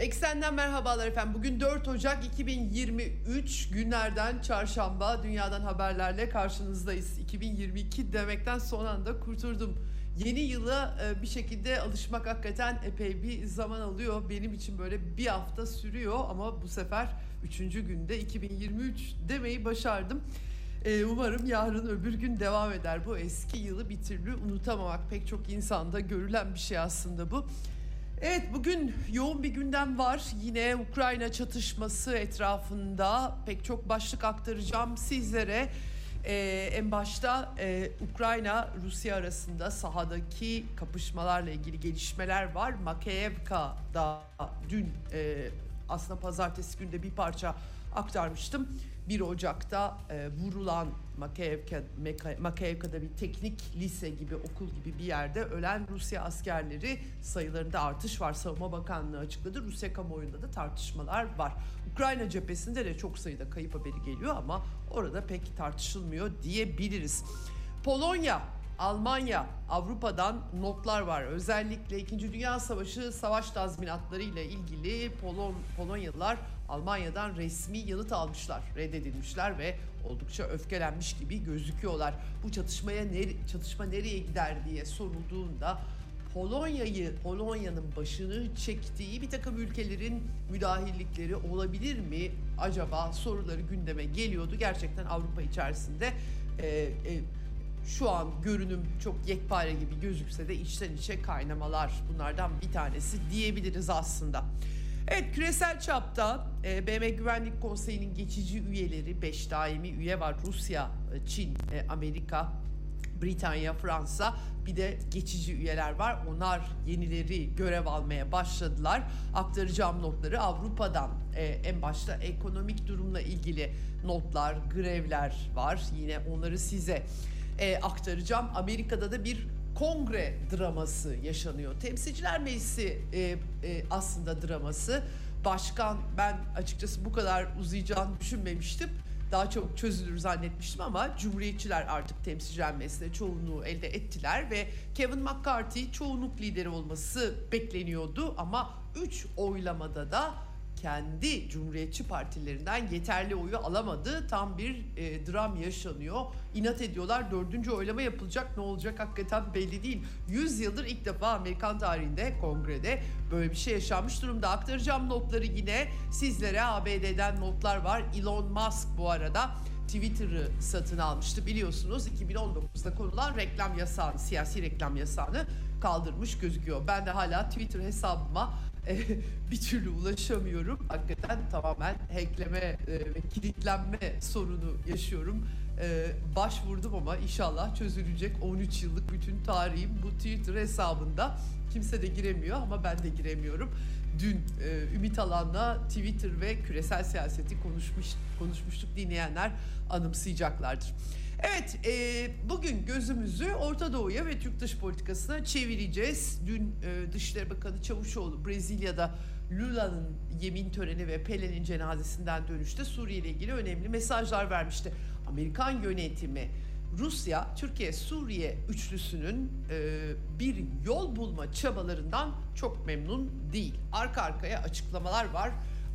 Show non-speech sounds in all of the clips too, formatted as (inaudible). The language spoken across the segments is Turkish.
Eksenden merhabalar efendim. Bugün 4 Ocak 2023 günlerden çarşamba dünyadan haberlerle karşınızdayız. 2022 demekten son anda kurtuldum. Yeni yıla e, bir şekilde alışmak hakikaten epey bir zaman alıyor. Benim için böyle bir hafta sürüyor ama bu sefer 3. günde 2023 demeyi başardım. E, umarım yarın öbür gün devam eder. Bu eski yılı bir türlü unutamamak pek çok insanda görülen bir şey aslında bu. Evet bugün yoğun bir gündem var. Yine Ukrayna çatışması etrafında pek çok başlık aktaracağım sizlere. Ee, en başta e, Ukrayna Rusya arasında sahadaki kapışmalarla ilgili gelişmeler var. Makeyevka'da dün e, aslında pazartesi günde bir parça aktarmıştım. 1 Ocak'ta e, vurulan Makeyevka, Makeyevka'da bir teknik lise gibi okul gibi bir yerde ölen Rusya askerleri sayılarında artış var. Savunma Bakanlığı açıkladı. Rusya kamuoyunda da tartışmalar var. Ukrayna cephesinde de çok sayıda kayıp haberi geliyor ama orada pek tartışılmıyor diyebiliriz. Polonya Almanya, Avrupa'dan notlar var. Özellikle 2. Dünya Savaşı savaş tazminatları ile ilgili Polon, Polonyalılar Almanya'dan resmi yanıt almışlar, reddedilmişler ve oldukça öfkelenmiş gibi gözüküyorlar. Bu çatışmaya nere, çatışma nereye gider diye sorulduğunda Polonya'yı, Polonya'nın başını çektiği bir takım ülkelerin müdahillikleri olabilir mi acaba soruları gündeme geliyordu. Gerçekten Avrupa içerisinde e, e, şu an görünüm çok yekpare gibi gözükse de içten içe kaynamalar bunlardan bir tanesi diyebiliriz aslında. Evet küresel çapta e, BM Güvenlik Konseyi'nin geçici üyeleri 5 daimi üye var. Rusya, e, Çin, e, Amerika, Britanya, Fransa bir de geçici üyeler var. Onlar yenileri görev almaya başladılar. Aktaracağım notları Avrupa'dan e, en başta ekonomik durumla ilgili notlar, grevler var. Yine onları size e, aktaracağım. Amerika'da da bir kongre draması yaşanıyor. Temsilciler Meclisi e, e, aslında draması. Başkan ben açıkçası bu kadar uzayacağını düşünmemiştim. Daha çok çözülür zannetmiştim ama Cumhuriyetçiler artık temsilciler meclisinde çoğunluğu elde ettiler ve Kevin McCarthy çoğunluk lideri olması bekleniyordu ama 3 oylamada da kendi Cumhuriyetçi partilerinden yeterli oyu alamadı. Tam bir e, dram yaşanıyor. İnat ediyorlar. Dördüncü oylama yapılacak. Ne olacak hakikaten belli değil. Yüz yıldır ilk defa Amerikan tarihinde kongrede böyle bir şey yaşanmış durumda. Aktaracağım notları yine sizlere ABD'den notlar var. Elon Musk bu arada Twitter'ı satın almıştı biliyorsunuz 2019'da konulan reklam yasağını, siyasi reklam yasağını kaldırmış gözüküyor. Ben de hala Twitter hesabıma (laughs) bir türlü ulaşamıyorum. Hakikaten tamamen hackleme e, ve kilitlenme sorunu yaşıyorum. E, başvurdum ama inşallah çözülecek 13 yıllık bütün tarihim bu Twitter hesabında. Kimse de giremiyor ama ben de giremiyorum. Dün e, Ümit Alan'la Twitter ve küresel siyaseti konuşmuş konuşmuştuk dinleyenler anımsayacaklardır. Evet, e, bugün gözümüzü Orta Doğu'ya ve Türk dış politikasına çevireceğiz. Dün e, Dışişleri Bakanı Çavuşoğlu Brezilya'da Lula'nın yemin töreni ve Pelé'nin cenazesinden dönüşte Suriye ile ilgili önemli mesajlar vermişti. Amerikan yönetimi Rusya, Türkiye, Suriye üçlüsünün e, bir yol bulma çabalarından çok memnun değil. Arka arkaya açıklamalar var.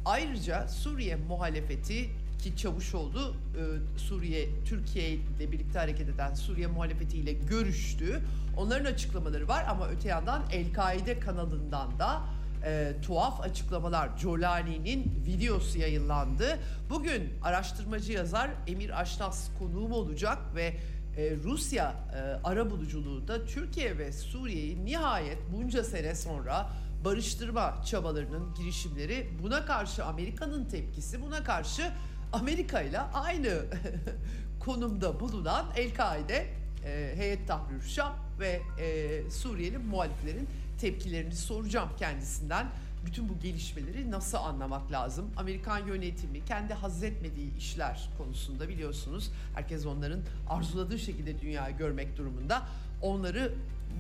Ayrıca Suriye muhalefeti ki Çavuşoğlu e, Suriye, Türkiye ile birlikte hareket eden Suriye muhalefetiyle görüştü. Onların açıklamaları var ama öte yandan El-Kaide kanalından da e, tuhaf açıklamalar. Jolani'nin videosu yayınlandı. Bugün araştırmacı yazar Emir Aşnas konuğum olacak ve e, Rusya e, ara buluculuğunda Türkiye ve Suriye'yi nihayet bunca sene sonra barıştırma çabalarının girişimleri buna karşı Amerika'nın tepkisi buna karşı Amerika ile aynı (laughs) konumda bulunan El-Kaide, e, Heyet Tahrir Şam ve e, Suriyeli muhaliflerin tepkilerini soracağım kendisinden. bütün bu gelişmeleri nasıl anlamak lazım? Amerikan yönetimi kendi haz etmediği işler konusunda biliyorsunuz herkes onların arzuladığı şekilde dünyayı görmek durumunda. Onları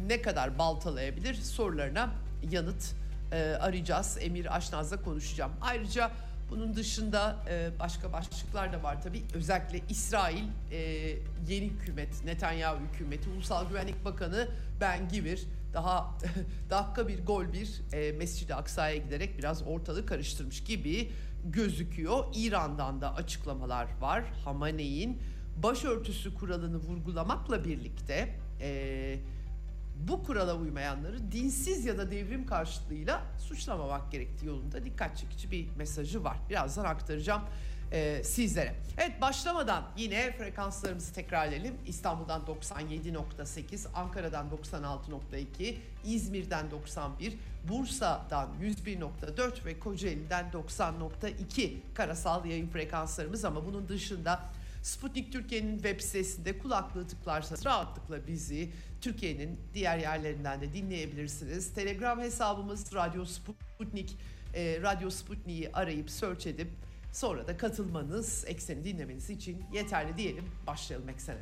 ne kadar baltalayabilir sorularına yanıt e, arayacağız. Emir Aşnaz'la konuşacağım. Ayrıca bunun dışında e, başka başlıklar da var tabii. Özellikle İsrail e, yeni hükümet, Netanyahu hükümeti, Ulusal Güvenlik Bakanı Ben Gvir daha (laughs) dakika bir gol bir e, Mescid-i Aksa'ya giderek biraz ortalığı karıştırmış gibi gözüküyor. İran'dan da açıklamalar var. Hamaney'in başörtüsü kuralını vurgulamakla birlikte e, bu kurala uymayanları dinsiz ya da devrim karşıtlığıyla suçlamamak gerektiği yolunda dikkat çekici bir mesajı var. Birazdan aktaracağım e, sizlere. Evet başlamadan yine frekanslarımızı tekrarlayalım. İstanbul'dan 97.8, Ankara'dan 96.2, İzmir'den 91, Bursa'dan 101.4 ve Kocaeli'den 90.2 karasal yayın frekanslarımız ama bunun dışında Sputnik Türkiye'nin web sitesinde kulaklığı tıklarsanız rahatlıkla bizi Türkiye'nin diğer yerlerinden de dinleyebilirsiniz. Telegram hesabımız Radyo Sputnik, e, Radyo Sputnik'i arayıp search edip sonra da katılmanız, ekseni dinlemeniz için yeterli diyelim. Başlayalım eksene.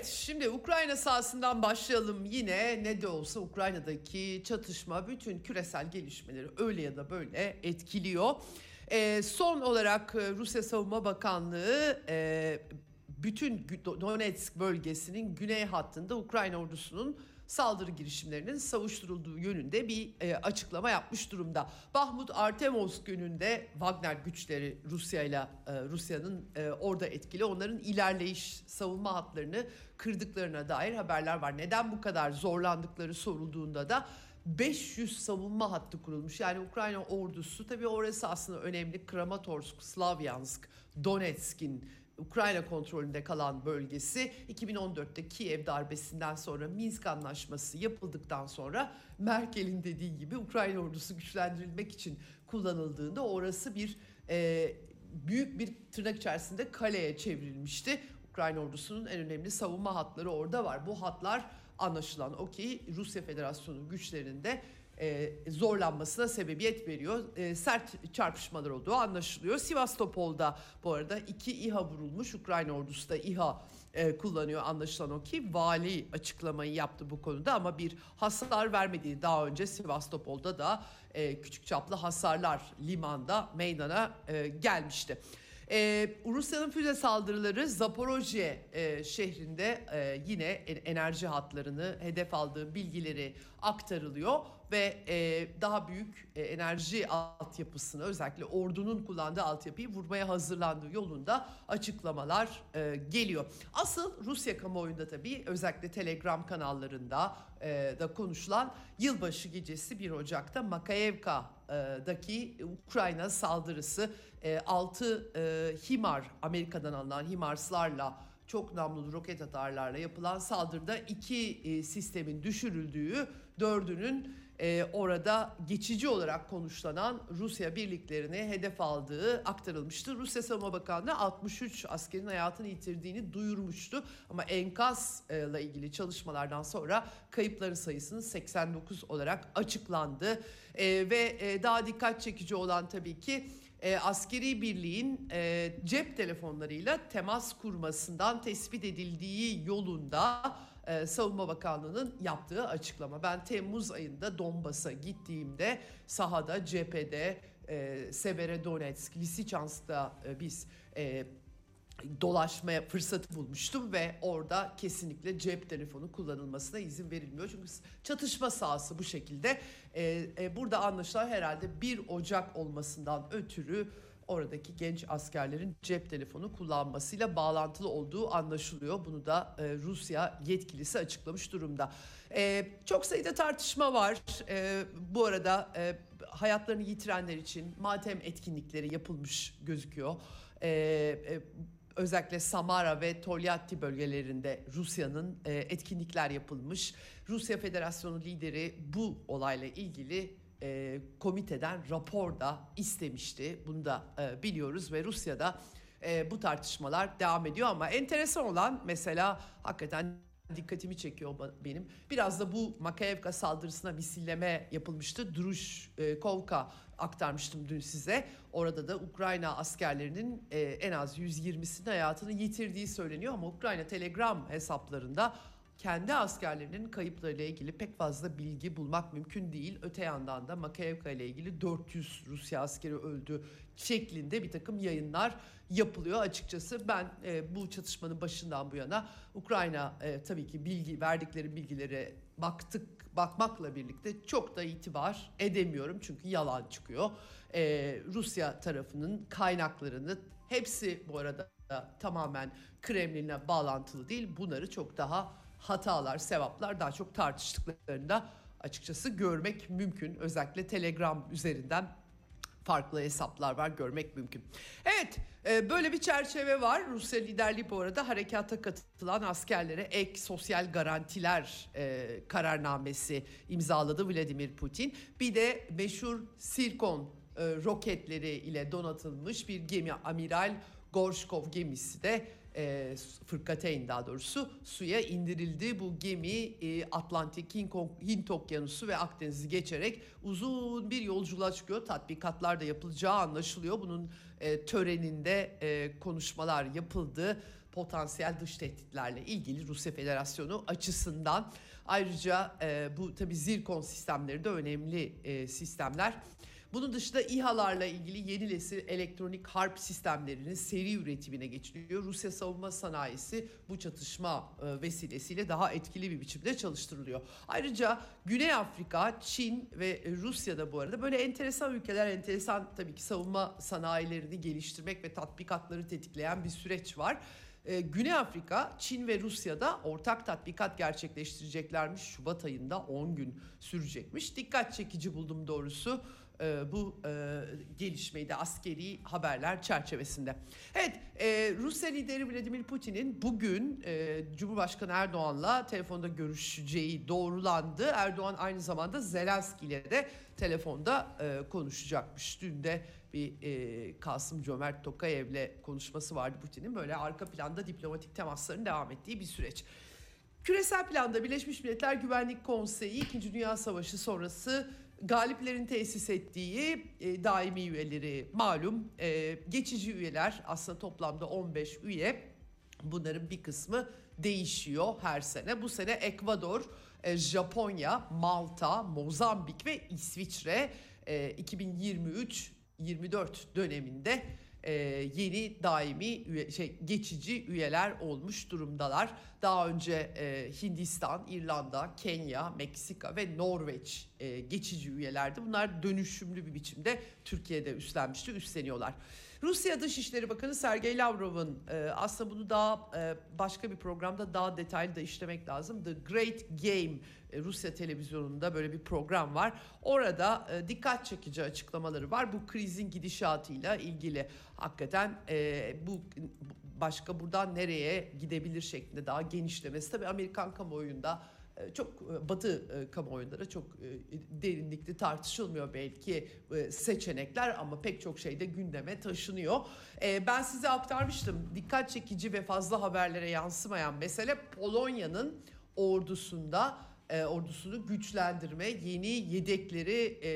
Evet şimdi Ukrayna sahasından başlayalım yine ne de olsa Ukrayna'daki çatışma bütün küresel gelişmeleri öyle ya da böyle etkiliyor. Ee, son olarak e, Rusya Savunma Bakanlığı e, bütün Donetsk bölgesinin güney hattında Ukrayna ordusunun saldırı girişimlerinin savuşturulduğu yönünde bir e, açıklama yapmış durumda. Bahmut Artemovsk gününde Wagner güçleri Rusya ile Rusya'nın e, orada etkili onların ilerleyiş savunma hatlarını kırdıklarına dair haberler var. Neden bu kadar zorlandıkları sorulduğunda da 500 savunma hattı kurulmuş. Yani Ukrayna ordusu tabii orası aslında önemli. Kramatorsk, Slavyansk, Donetsk'in Ukrayna kontrolünde kalan bölgesi 2014'te Kiev darbesinden sonra Minsk anlaşması yapıldıktan sonra Merkel'in dediği gibi Ukrayna ordusu güçlendirilmek için kullanıldığında orası bir e, büyük bir tırnak içerisinde kaleye çevrilmişti. Ukrayna ordusunun en önemli savunma hatları orada var. Bu hatlar anlaşılan o Rusya Federasyonu güçlerinde e, zorlanmasına sebebiyet veriyor. E, sert çarpışmalar olduğu anlaşılıyor. Sivastopol'da bu arada iki İHA vurulmuş. Ukrayna ordusu da İHA e, kullanıyor anlaşılan o ki vali açıklamayı yaptı bu konuda ama bir hasar vermediği daha önce Sivastopol'da da küçük çaplı hasarlar limanda meydana gelmişti. Ee, Rusya'nın füze saldırıları Zaporojye e, şehrinde e, yine enerji hatlarını hedef aldığı bilgileri aktarılıyor ve e, daha büyük e, enerji altyapısını özellikle ordunun kullandığı altyapıyı vurmaya hazırlandığı yolunda açıklamalar e, geliyor. Asıl Rusya kamuoyunda tabii özellikle Telegram kanallarında e, da konuşulan yılbaşı gecesi 1 Ocak'ta Makayevka'daki Ukrayna saldırısı 6 e, HIMAR Amerika'dan alınan HIMARS'larla çok namlulu roket atarlarla yapılan saldırıda iki e, sistemin düşürüldüğü, dördünün e, orada geçici olarak konuşlanan Rusya birliklerini hedef aldığı aktarılmıştı. Rusya Savunma Bakanlığı 63 askerin hayatını yitirdiğini duyurmuştu. Ama enkazla ilgili çalışmalardan sonra kayıpların sayısının 89 olarak açıklandı. E, ve e, daha dikkat çekici olan tabii ki e, askeri birliğin e, cep telefonlarıyla temas kurmasından tespit edildiği yolunda e, Savunma Bakanlığı'nın yaptığı açıklama. Ben Temmuz ayında Donbas'a gittiğimde sahada, cephede, e, Severodonetsk, Lysychansk'ta e, biz e, dolaşmaya fırsatı bulmuştum ve orada kesinlikle cep telefonu kullanılmasına izin verilmiyor. Çünkü çatışma sahası bu şekilde. Ee, e, burada anlaşılan herhalde 1 Ocak olmasından ötürü oradaki genç askerlerin cep telefonu kullanmasıyla bağlantılı olduğu anlaşılıyor. Bunu da e, Rusya yetkilisi açıklamış durumda. E, çok sayıda tartışma var. E, bu arada e, hayatlarını yitirenler için matem etkinlikleri yapılmış gözüküyor. E, e, özellikle Samara ve Tolyatti bölgelerinde Rusya'nın e, etkinlikler yapılmış. Rusya Federasyonu lideri bu olayla ilgili e, komiteden rapor da istemişti. Bunu da e, biliyoruz ve Rusya'da e, bu tartışmalar devam ediyor ama enteresan olan mesela hakikaten dikkatimi çekiyor benim. Biraz da bu Makayevka saldırısına misilleme yapılmıştı. Duruş e, Kovka aktarmıştım dün size. Orada da Ukrayna askerlerinin e, en az 120'sinin hayatını yitirdiği söyleniyor ama Ukrayna Telegram hesaplarında kendi askerlerinin kayıplarıyla ilgili pek fazla bilgi bulmak mümkün değil. Öte yandan da Makayevka ile ilgili 400 Rusya askeri öldü şeklinde bir takım yayınlar yapılıyor açıkçası. Ben e, bu çatışmanın başından bu yana Ukrayna e, tabii ki bilgi verdikleri bilgilere baktık bakmakla birlikte çok da itibar edemiyorum çünkü yalan çıkıyor. E, Rusya tarafının kaynaklarını hepsi bu arada tamamen Kremlin'e bağlantılı değil. Bunları çok daha hatalar, sevaplar daha çok tartıştıklarında açıkçası görmek mümkün. Özellikle Telegram üzerinden farklı hesaplar var görmek mümkün. Evet e, böyle bir çerçeve var. Rusya liderliği bu arada harekata katılan askerlere ek sosyal garantiler e, kararnamesi imzaladı Vladimir Putin. Bir de meşhur Sirkon e, roketleri ile donatılmış bir gemi Amiral Gorshkov gemisi de e, fırkateyn daha doğrusu suya indirildi. Bu gemi e, Atlantik, Hint Okyanusu ve Akdeniz'i geçerek uzun bir yolculuğa çıkıyor. Tatbikatlar da yapılacağı anlaşılıyor. Bunun e, töreninde e, konuşmalar yapıldı. Potansiyel dış tehditlerle ilgili Rusya Federasyonu açısından. Ayrıca e, bu tabi zirkon sistemleri de önemli e, sistemler. Bunun dışında İHA'larla ilgili yeni nesil elektronik harp sistemlerinin seri üretimine geçiliyor. Rusya savunma sanayisi bu çatışma e, vesilesiyle daha etkili bir biçimde çalıştırılıyor. Ayrıca Güney Afrika, Çin ve Rusya'da bu arada böyle enteresan ülkeler, enteresan tabii ki savunma sanayilerini geliştirmek ve tatbikatları tetikleyen bir süreç var. Ee, Güney Afrika, Çin ve Rusya'da ortak tatbikat gerçekleştireceklermiş. Şubat ayında 10 gün sürecekmiş. Dikkat çekici buldum doğrusu e, bu e, gelişmeyi de askeri haberler çerçevesinde. Evet e, Rusya lideri Vladimir Putin'in bugün Cumhurbaşkanı Erdoğan'la telefonda görüşeceği doğrulandı. Erdoğan aynı zamanda Zelenski ile de telefonda konuşacakmış. Dün de bir Kasım Cömert Tokayev'le konuşması vardı Putin'in. Böyle arka planda diplomatik temasların devam ettiği bir süreç. Küresel planda Birleşmiş Milletler Güvenlik Konseyi 2. Dünya Savaşı sonrası galiplerin tesis ettiği e, daimi üyeleri malum e, geçici üyeler aslında toplamda 15 üye bunların bir kısmı değişiyor her sene. Bu sene Ekvador, e, Japonya, Malta, Mozambik ve İsviçre e, 2023-24 döneminde e, yeni daimi üye, şey geçici üyeler olmuş durumdalar. Daha önce e, Hindistan, İrlanda, Kenya, Meksika ve Norveç e, geçici üyelerdi. Bunlar dönüşümlü bir biçimde Türkiye'de üstlenmişti, üstleniyorlar. Rusya Dışişleri Bakanı Sergey Lavrov'un e, aslında bunu daha e, başka bir programda daha detaylı da işlemek lazım. The Great Game e, Rusya televizyonunda böyle bir program var. Orada e, dikkat çekici açıklamaları var. Bu krizin gidişatıyla ilgili hakikaten e, bu başka buradan nereye gidebilir şeklinde daha genişlemesi. Tabii Amerikan kamuoyunda çok e, batı e, kamuoyunda çok derinlikli tartışılmıyor belki seçenekler ama pek çok şeyde gündeme taşınıyor. Ben size aktarmıştım dikkat çekici ve fazla haberlere yansımayan mesele Polonya'nın ordusunda e, ordusunu güçlendirme, yeni yedekleri e,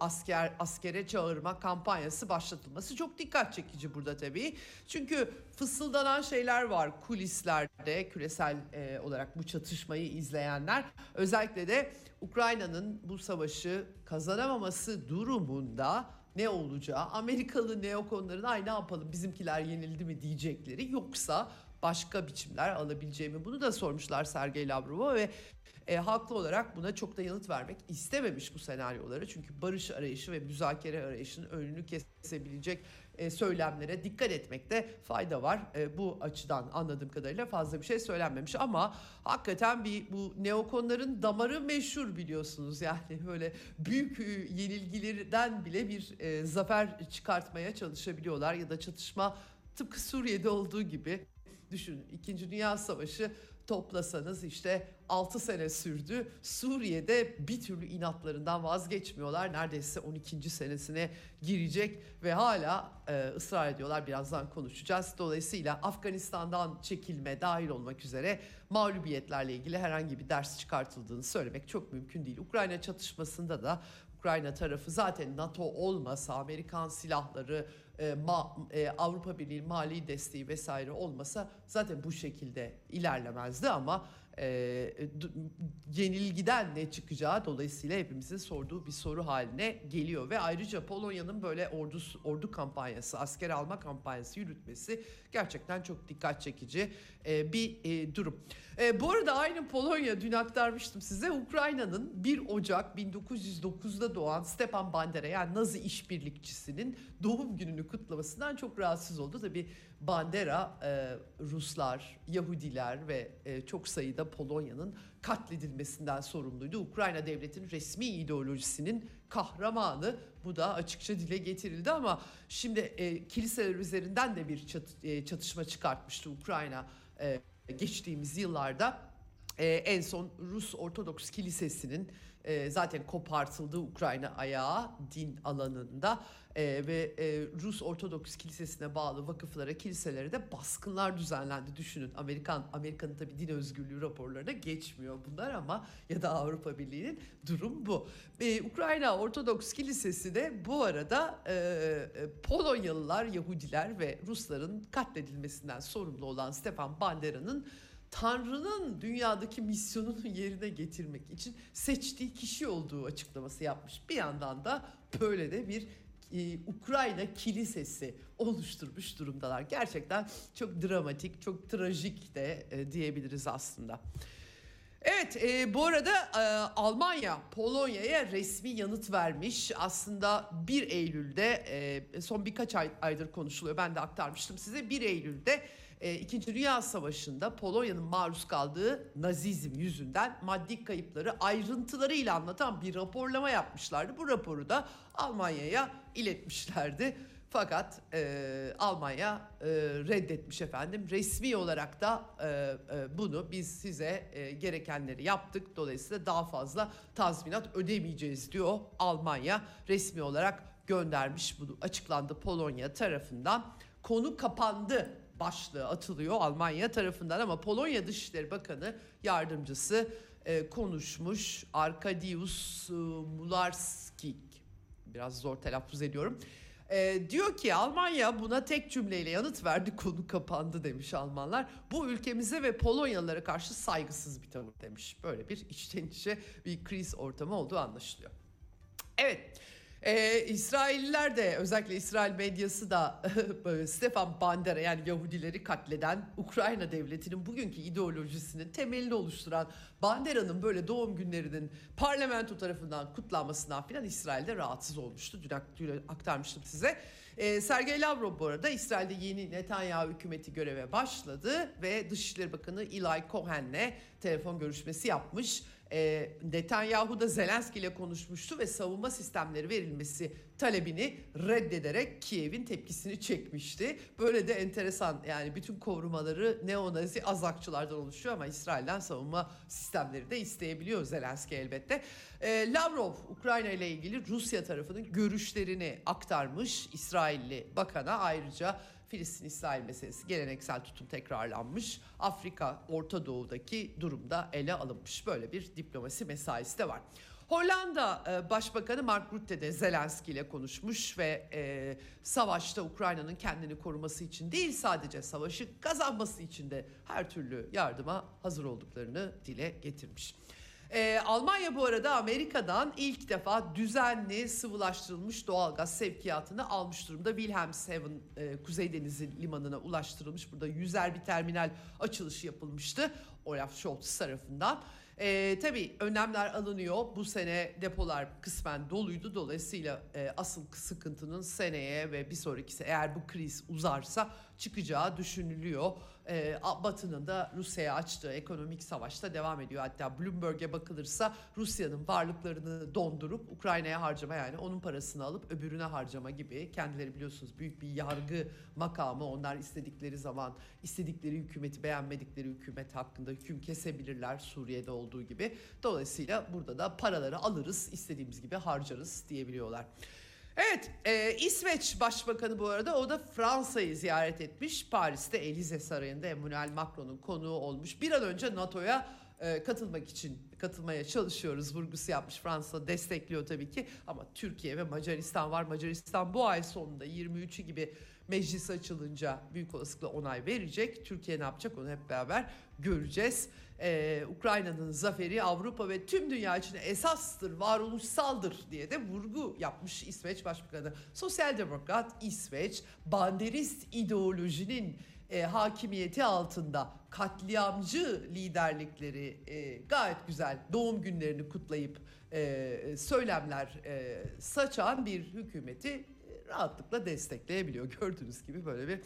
asker askere çağırma kampanyası başlatılması çok dikkat çekici burada tabii. Çünkü fısıldanan şeyler var kulislerde küresel e, olarak bu çatışmayı izleyenler. Özellikle de Ukrayna'nın bu savaşı kazanamaması durumunda ne olacağı, Amerikalı neokonların ay ne yapalım bizimkiler yenildi mi diyecekleri yoksa başka biçimler alabileceğimi bunu da sormuşlar Sergey Lavrov'a ve e, haklı olarak buna çok da yanıt vermek istememiş bu senaryoları. Çünkü barış arayışı ve müzakere arayışının önünü kesebilecek e, söylemlere dikkat etmekte fayda var. E, bu açıdan anladığım kadarıyla fazla bir şey söylenmemiş ama hakikaten bir bu neokonların damarı meşhur biliyorsunuz. Yani böyle büyük e, yenilgilerden bile bir e, zafer çıkartmaya çalışabiliyorlar ya da çatışma tıpkı Suriye'de olduğu gibi düşünün. İkinci Dünya Savaşı toplasanız işte 6 sene sürdü. Suriye'de bir türlü inatlarından vazgeçmiyorlar. Neredeyse 12. senesine girecek ve hala e, ısrar ediyorlar. Birazdan konuşacağız. Dolayısıyla Afganistan'dan çekilme dahil olmak üzere mağlubiyetlerle ilgili herhangi bir ders çıkartıldığını söylemek çok mümkün değil. Ukrayna çatışmasında da Ukrayna tarafı zaten NATO olmasa Amerikan silahları e, ma, e, Avrupa Birliği mali desteği vesaire olmasa zaten bu şekilde ilerlemezdi ama e, yenilgiden ne çıkacağı dolayısıyla hepimizin sorduğu bir soru haline geliyor ve ayrıca Polonya'nın böyle ordu ordu kampanyası, asker alma kampanyası yürütmesi gerçekten çok dikkat çekici e, bir e, durum. E, bu arada aynı Polonya dün aktarmıştım size Ukrayna'nın 1 Ocak 1909'da doğan Stepan Bandera yani Nazi işbirlikçisinin doğum gününü kutlamasından çok rahatsız oldu. Tabi Bandera e, Ruslar, Yahudiler ve e, çok sayıda Polonya'nın katledilmesinden sorumluydu. Ukrayna devletinin resmi ideolojisinin kahramanı bu da açıkça dile getirildi ama şimdi e, kiliseler üzerinden de bir çat, e, çatışma çıkartmıştı Ukrayna e, geçtiğimiz yıllarda. E, en son Rus Ortodoks Kilisesi'nin e, zaten kopartıldığı Ukrayna ayağı din alanında e, ve e, Rus Ortodoks Kilisesi'ne bağlı vakıflara, kiliselere de baskınlar düzenlendi. Düşünün Amerikan Amerika'nın tabii din özgürlüğü raporlarına geçmiyor bunlar ama ya da Avrupa Birliği'nin durum bu. E, Ukrayna Ortodoks Kilisesi de bu arada e, e, Polonyalılar, Yahudiler ve Rusların katledilmesinden sorumlu olan Stefan Bandera'nın Tanrı'nın dünyadaki misyonunu yerine getirmek için seçtiği kişi olduğu açıklaması yapmış. Bir yandan da böyle de bir e, Ukrayna kilisesi oluşturmuş durumdalar. Gerçekten çok dramatik, çok trajik de e, diyebiliriz aslında. Evet e, bu arada e, Almanya Polonya'ya resmi yanıt vermiş. Aslında 1 Eylül'de e, son birkaç ay, aydır konuşuluyor. Ben de aktarmıştım size. 1 Eylül'de e, İkinci Dünya Savaşı'nda Polonya'nın maruz kaldığı Nazizm yüzünden maddi kayıpları ayrıntılarıyla anlatan bir raporlama yapmışlardı. Bu raporu da Almanya'ya iletmişlerdi. Fakat e, Almanya e, reddetmiş efendim. Resmi olarak da e, e, bunu biz size e, gerekenleri yaptık. Dolayısıyla daha fazla tazminat ödemeyeceğiz diyor Almanya. Resmi olarak göndermiş bunu açıklandı Polonya tarafından. Konu kapandı başlığı atılıyor Almanya tarafından ama Polonya Dışişleri Bakanı yardımcısı e, konuşmuş. Arkadiusz e, Mularski biraz zor telaffuz ediyorum. E, diyor ki Almanya buna tek cümleyle yanıt verdi (laughs) konu kapandı demiş Almanlar. Bu ülkemize ve Polonyalılara karşı saygısız bir tavır demiş. Böyle bir içten içe bir kriz ortamı olduğu anlaşılıyor. Evet. Ee, İsrailliler de özellikle İsrail medyası da (laughs) Stefan Bandera yani Yahudileri katleden Ukrayna devletinin bugünkü ideolojisinin temelini oluşturan Bandera'nın böyle doğum günlerinin parlamento tarafından kutlanmasından filan İsrail'de rahatsız olmuştu. Dün, dün aktarmıştım size. Ee, Sergey Lavrov bu arada İsrail'de yeni Netanyahu hükümeti göreve başladı ve Dışişleri Bakanı Eli Cohen'le telefon görüşmesi yapmış e, Netanyahu da Zelenski ile konuşmuştu ve savunma sistemleri verilmesi talebini reddederek Kiev'in tepkisini çekmişti. Böyle de enteresan yani bütün korumaları neonazi azakçılardan oluşuyor ama İsrail'den savunma sistemleri de isteyebiliyor Zelenski elbette. E, Lavrov Ukrayna ile ilgili Rusya tarafının görüşlerini aktarmış İsrailli bakana ayrıca Filistin-İsrail meselesi geleneksel tutum tekrarlanmış. Afrika, Orta Doğu'daki durumda ele alınmış. Böyle bir diplomasi mesaisi de var. Hollanda e, Başbakanı Mark Rutte de Zelenski ile konuşmuş ve e, savaşta Ukrayna'nın kendini koruması için değil sadece savaşı kazanması için de her türlü yardıma hazır olduklarını dile getirmiş. Ee, Almanya bu arada Amerika'dan ilk defa düzenli sıvılaştırılmış doğalgaz sevkiyatını almış durumda. Wilhelmshaven e, Kuzey Denizi limanına ulaştırılmış. Burada yüzer bir terminal açılışı yapılmıştı. Olaf Scholz tarafından. E, tabii önlemler alınıyor. Bu sene depolar kısmen doluydu. Dolayısıyla e, asıl sıkıntının seneye ve bir sonraki eğer bu kriz uzarsa çıkacağı düşünülüyor. E, Batı'nın da Rusya'ya açtığı ekonomik savaşta devam ediyor. Hatta Bloomberg'e bakılırsa Rusya'nın varlıklarını dondurup Ukrayna'ya harcama yani onun parasını alıp öbürüne harcama gibi kendileri biliyorsunuz büyük bir yargı makamı onlar istedikleri zaman istedikleri hükümeti beğenmedikleri hükümet hakkında hüküm kesebilirler Suriye'de olduğu gibi. Dolayısıyla burada da paraları alırız istediğimiz gibi harcarız diyebiliyorlar. Evet, e, İsveç Başbakanı bu arada o da Fransa'yı ziyaret etmiş. Paris'te Elize Sarayı'nda Emmanuel Macron'un konuğu olmuş. Bir an önce NATO'ya e, katılmak için katılmaya çalışıyoruz vurgusu yapmış. Fransa destekliyor tabii ki ama Türkiye ve Macaristan var. Macaristan bu ay sonunda 23'ü gibi meclis açılınca büyük olasılıkla onay verecek. Türkiye ne yapacak onu hep beraber göreceğiz. Ee, Ukrayna'nın zaferi Avrupa ve tüm dünya için esastır, varoluşsaldır diye de vurgu yapmış İsveç Başbakanı. Sosyal Demokrat İsveç, banderist ideolojinin e, hakimiyeti altında katliamcı liderlikleri e, gayet güzel doğum günlerini kutlayıp e, söylemler e, saçan bir hükümeti e, rahatlıkla destekleyebiliyor. (laughs) Gördüğünüz gibi böyle bir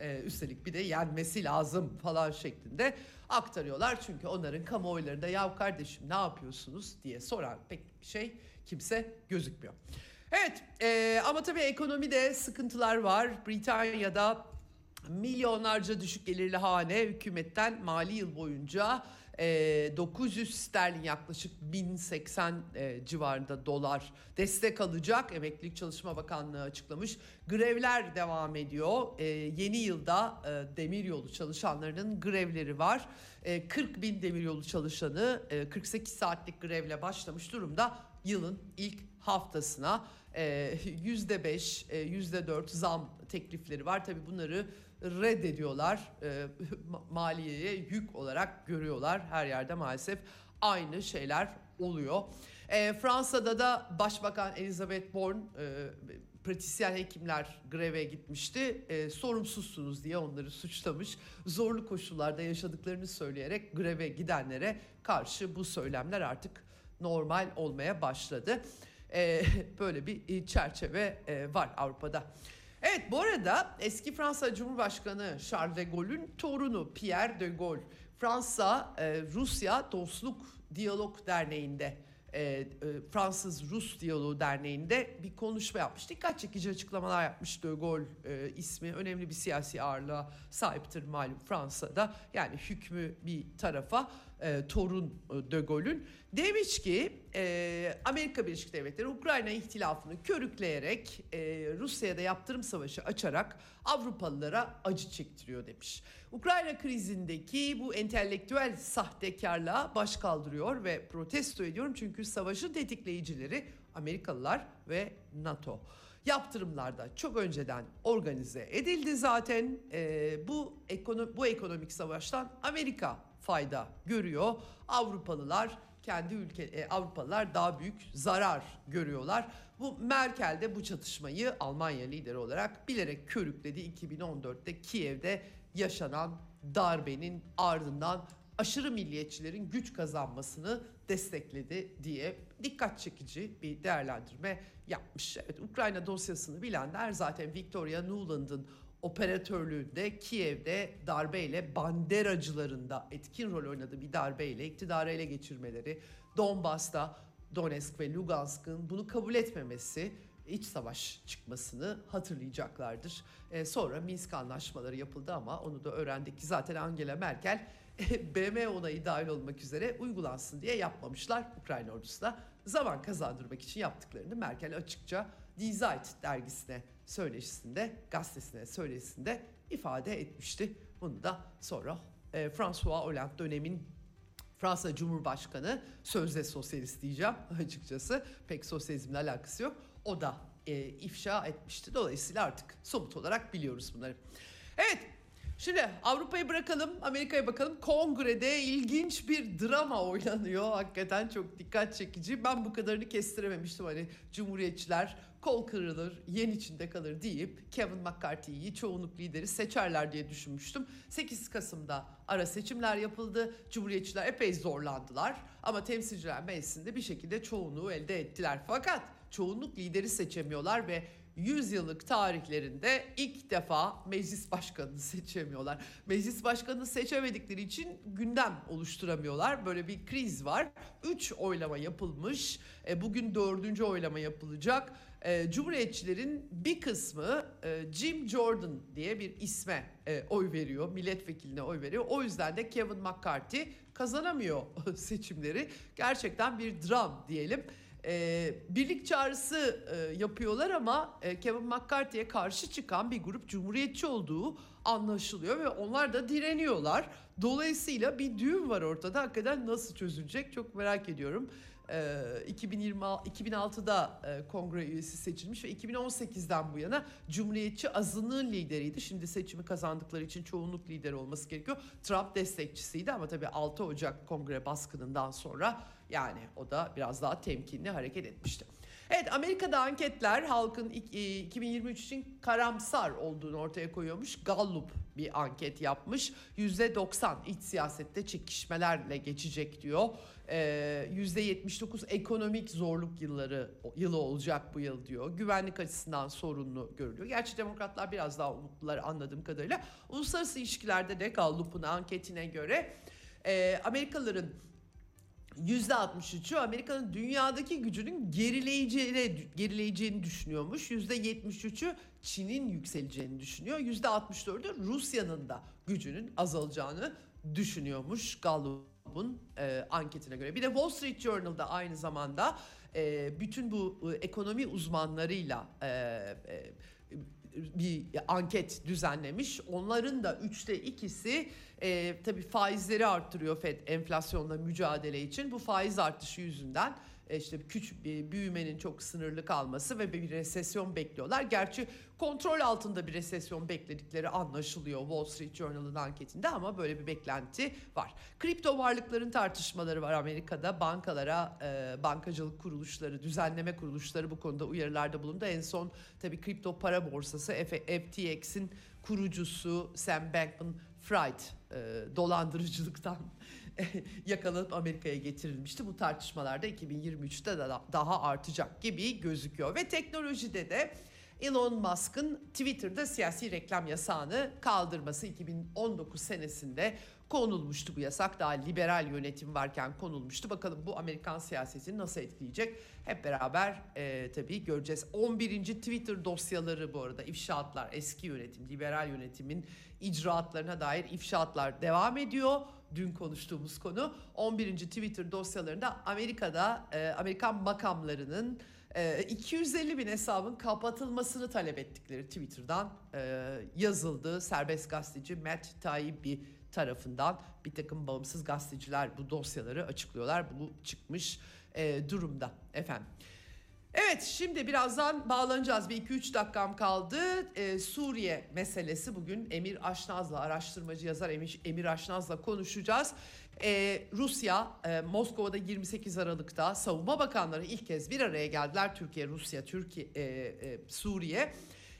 e, üstelik bir de yenmesi lazım falan şeklinde aktarıyorlar. Çünkü onların kamuoylarında ya kardeşim ne yapıyorsunuz diye soran pek şey kimse gözükmüyor. Evet e, ama tabii ekonomide sıkıntılar var. Britanya'da milyonlarca düşük gelirli hane hükümetten mali yıl boyunca e, 900 sterlin yaklaşık 1080 e, civarında dolar destek alacak. Emeklilik Çalışma Bakanlığı açıklamış. Grevler devam ediyor. E, yeni yılda e, demiryolu çalışanlarının grevleri var. E, 40 bin demiryolu çalışanı e, 48 saatlik grevle başlamış durumda yılın ilk haftasına yüzde beş, yüzde dört zam teklifleri var. Tabii bunları reddediyorlar. E, (laughs) maliyeye yük olarak görüyorlar. Her yerde maalesef aynı şeyler oluyor. E, Fransa'da da Başbakan Elizabeth Borne e, pratisyen hekimler greve gitmişti. E, sorumsuzsunuz diye onları suçlamış. Zorlu koşullarda yaşadıklarını söyleyerek greve gidenlere karşı bu söylemler artık normal olmaya başladı. E, (laughs) böyle bir çerçeve e, var Avrupa'da. Evet bu arada eski Fransa Cumhurbaşkanı Charles de Gaulle'ün torunu Pierre de Gaulle Fransa e, Rusya Dostluk Diyalog Derneği'nde e, e, Fransız Rus Diyaloğu Derneği'nde bir konuşma yapmış. Dikkat çekici açıklamalar yapmış De Gaulle e, ismi önemli bir siyasi ağırlığa sahiptir malum Fransa'da. Yani hükmü bir tarafa e, torun e, De Gaulle'ün demiş ki e, Amerika Birleşik Devletleri Ukrayna ihtilafını körükleyerek e, Rusya'da yaptırım savaşı açarak Avrupalılara acı çektiriyor demiş. Ukrayna krizindeki bu entelektüel sahtekarlığa baş kaldırıyor ve protesto ediyorum çünkü savaşın tetikleyicileri Amerikalılar ve NATO yaptırımlarda çok önceden organize edildi zaten. E, bu ekono bu ekonomik savaştan Amerika fayda görüyor. Avrupalılar kendi ülke e, Avrupalılar daha büyük zarar görüyorlar. Bu Merkel de bu çatışmayı Almanya lideri olarak bilerek körükledi 2014'te Kiev'de yaşanan darbenin ardından aşırı milliyetçilerin güç kazanmasını destekledi diye dikkat çekici bir değerlendirme yapmış. Evet Ukrayna dosyasını bilenler zaten Victoria Nuland'ın operatörlüğünde Kiev'de darbeyle banderacılarında etkin rol oynadığı bir darbeyle iktidarı ele geçirmeleri, Donbas'ta Donetsk ve Lugansk'ın bunu kabul etmemesi iç savaş çıkmasını hatırlayacaklardır. Ee, sonra Minsk anlaşmaları yapıldı ama onu da öğrendik ki zaten Angela Merkel (laughs) BM onayı dahil olmak üzere uygulansın diye yapmamışlar Ukrayna ordusuna. Zaman kazandırmak için yaptıklarını Merkel açıkça Die Zeit dergisine söyleşisinde, gazetesine söyleşisinde ifade etmişti. Bunu da sonra e, François Hollande dönemin Fransa Cumhurbaşkanı sözde sosyalist diyeceğim (laughs) açıkçası pek sosyalizmle alakası yok. O da e, ifşa etmişti. Dolayısıyla artık somut olarak biliyoruz bunları. Evet Şimdi Avrupa'yı bırakalım, Amerika'ya bakalım. Kongrede ilginç bir drama oynanıyor. Hakikaten çok dikkat çekici. Ben bu kadarını kestirememiştim. Hani Cumhuriyetçiler kol kırılır, yen içinde kalır deyip Kevin McCarthy'yi çoğunluk lideri seçerler diye düşünmüştüm. 8 Kasım'da ara seçimler yapıldı. Cumhuriyetçiler epey zorlandılar. Ama temsilciler meclisinde bir şekilde çoğunluğu elde ettiler. Fakat çoğunluk lideri seçemiyorlar ve 100 yıllık tarihlerinde ilk defa meclis başkanını seçemiyorlar. Meclis başkanını seçemedikleri için gündem oluşturamıyorlar. Böyle bir kriz var. 3 oylama yapılmış. E, bugün dördüncü oylama yapılacak. E, Cumhuriyetçilerin bir kısmı e, Jim Jordan diye bir isme e, oy veriyor. Milletvekiline oy veriyor. O yüzden de Kevin McCarthy kazanamıyor (laughs) seçimleri. Gerçekten bir dram diyelim. E, birlik çağrısı e, yapıyorlar ama e, Kevin McCarthy'ye karşı çıkan bir grup cumhuriyetçi olduğu anlaşılıyor ve onlar da direniyorlar. Dolayısıyla bir düğüm var ortada. Hakikaten nasıl çözülecek çok merak ediyorum. E, 2020 2006'da e, kongre üyesi seçilmiş ve 2018'den bu yana Cumhuriyetçi azınlığın lideriydi. Şimdi seçimi kazandıkları için çoğunluk lideri olması gerekiyor. Trump destekçisiydi ama tabii 6 Ocak kongre baskınından sonra yani o da biraz daha temkinli hareket etmişti. Evet Amerika'da anketler halkın 2023 için karamsar olduğunu ortaya koyuyormuş. Gallup bir anket yapmış. %90 iç siyasette çekişmelerle geçecek diyor. %79 ekonomik zorluk yılları yılı olacak bu yıl diyor. Güvenlik açısından sorunlu görülüyor. Gerçi demokratlar biraz daha umutlular anladığım kadarıyla. Uluslararası ilişkilerde de Gallup'un anketine göre Amerikalıların %63'ü Amerika'nın dünyadaki gücünün gerileyeceğini, gerileyeceğini düşünüyormuş. %73'ü Çin'in yükseleceğini düşünüyor. %64'ü Rusya'nın da gücünün azalacağını düşünüyormuş Gallup'un e, anketine göre. Bir de Wall Street Journal'da aynı zamanda e, bütün bu e, ekonomi uzmanlarıyla e, e, bir anket düzenlemiş. Onların da üçte ikisi e, tabii faizleri arttırıyor FED enflasyonla mücadele için. Bu faiz artışı yüzünden e, işte küçük bir büyümenin çok sınırlı kalması ve bir resesyon bekliyorlar. Gerçi kontrol altında bir resesyon bekledikleri anlaşılıyor Wall Street Journal'ın anketinde ama böyle bir beklenti var. Kripto varlıkların tartışmaları var Amerika'da. Bankalara, e, bankacılık kuruluşları, düzenleme kuruluşları bu konuda uyarılarda bulundu. En son tabii kripto para borsası FTX'in kurucusu Sam Bankman-Fried e, dolandırıcılıktan (laughs) yakalanıp Amerika'ya getirilmişti. Bu tartışmalarda 2023'te de daha artacak gibi gözüküyor. Ve teknolojide de Elon Musk'ın Twitter'da siyasi reklam yasağını kaldırması 2019 senesinde konulmuştu bu yasak. Daha liberal yönetim varken konulmuştu. Bakalım bu Amerikan siyasetini nasıl etkileyecek? Hep beraber e, tabii göreceğiz. 11. Twitter dosyaları bu arada ifşaatlar eski yönetim, liberal yönetimin icraatlarına dair ifşaatlar devam ediyor. Dün konuştuğumuz konu 11. Twitter dosyalarında Amerika'da e, Amerikan makamlarının 250 e, bin hesabın kapatılmasını talep ettikleri Twitter'dan e, yazıldı. Serbest gazeteci Matt Taibbi tarafından bir takım bağımsız gazeteciler bu dosyaları açıklıyorlar. Bu çıkmış e, durumda efendim. Evet şimdi birazdan bağlanacağız. Bir iki üç dakikam kaldı. Ee, Suriye meselesi bugün Emir Aşnaz'la araştırmacı yazar Emir, Emir Aşnaz'la konuşacağız. Ee, Rusya e, Moskova'da 28 Aralık'ta savunma bakanları ilk kez bir araya geldiler. Türkiye, Rusya, Türkiye, e, e, Suriye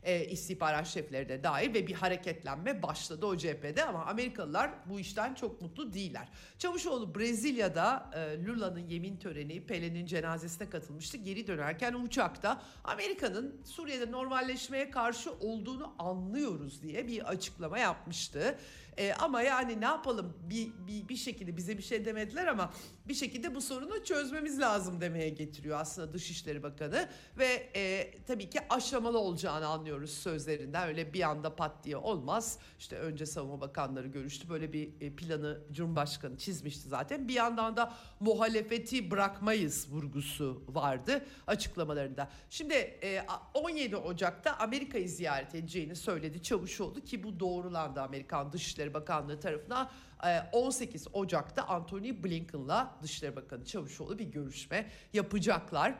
e, istihbarat şefleri de dahil ve bir hareketlenme başladı o cephede ama Amerikalılar bu işten çok mutlu değiller. Çavuşoğlu Brezilya'da e, Lula'nın yemin töreni Pelé'nin cenazesine katılmıştı. Geri dönerken uçakta Amerika'nın Suriye'de normalleşmeye karşı olduğunu anlıyoruz diye bir açıklama yapmıştı. E, ama yani ne yapalım bir, bir, bir şekilde bize bir şey demediler ama bir şekilde bu sorunu çözmemiz lazım demeye getiriyor aslında Dışişleri Bakanı. Ve e, tabii ki aşamalı olacağını anlıyoruz sözlerinden öyle bir anda pat diye olmaz. İşte önce savunma bakanları görüştü böyle bir e, planı Cumhurbaşkanı çizmişti zaten. Bir yandan da muhalefeti bırakmayız vurgusu vardı açıklamalarında. Şimdi e, 17 Ocak'ta Amerika'yı ziyaret edeceğini söyledi Çavuşoğlu ki bu doğrulandı Amerikan Dışişleri Dışişleri Bakanlığı tarafından 18 e, Ocak'ta Anthony Blinken'la Dışişleri Bakanı Çavuşoğlu bir görüşme yapacaklar.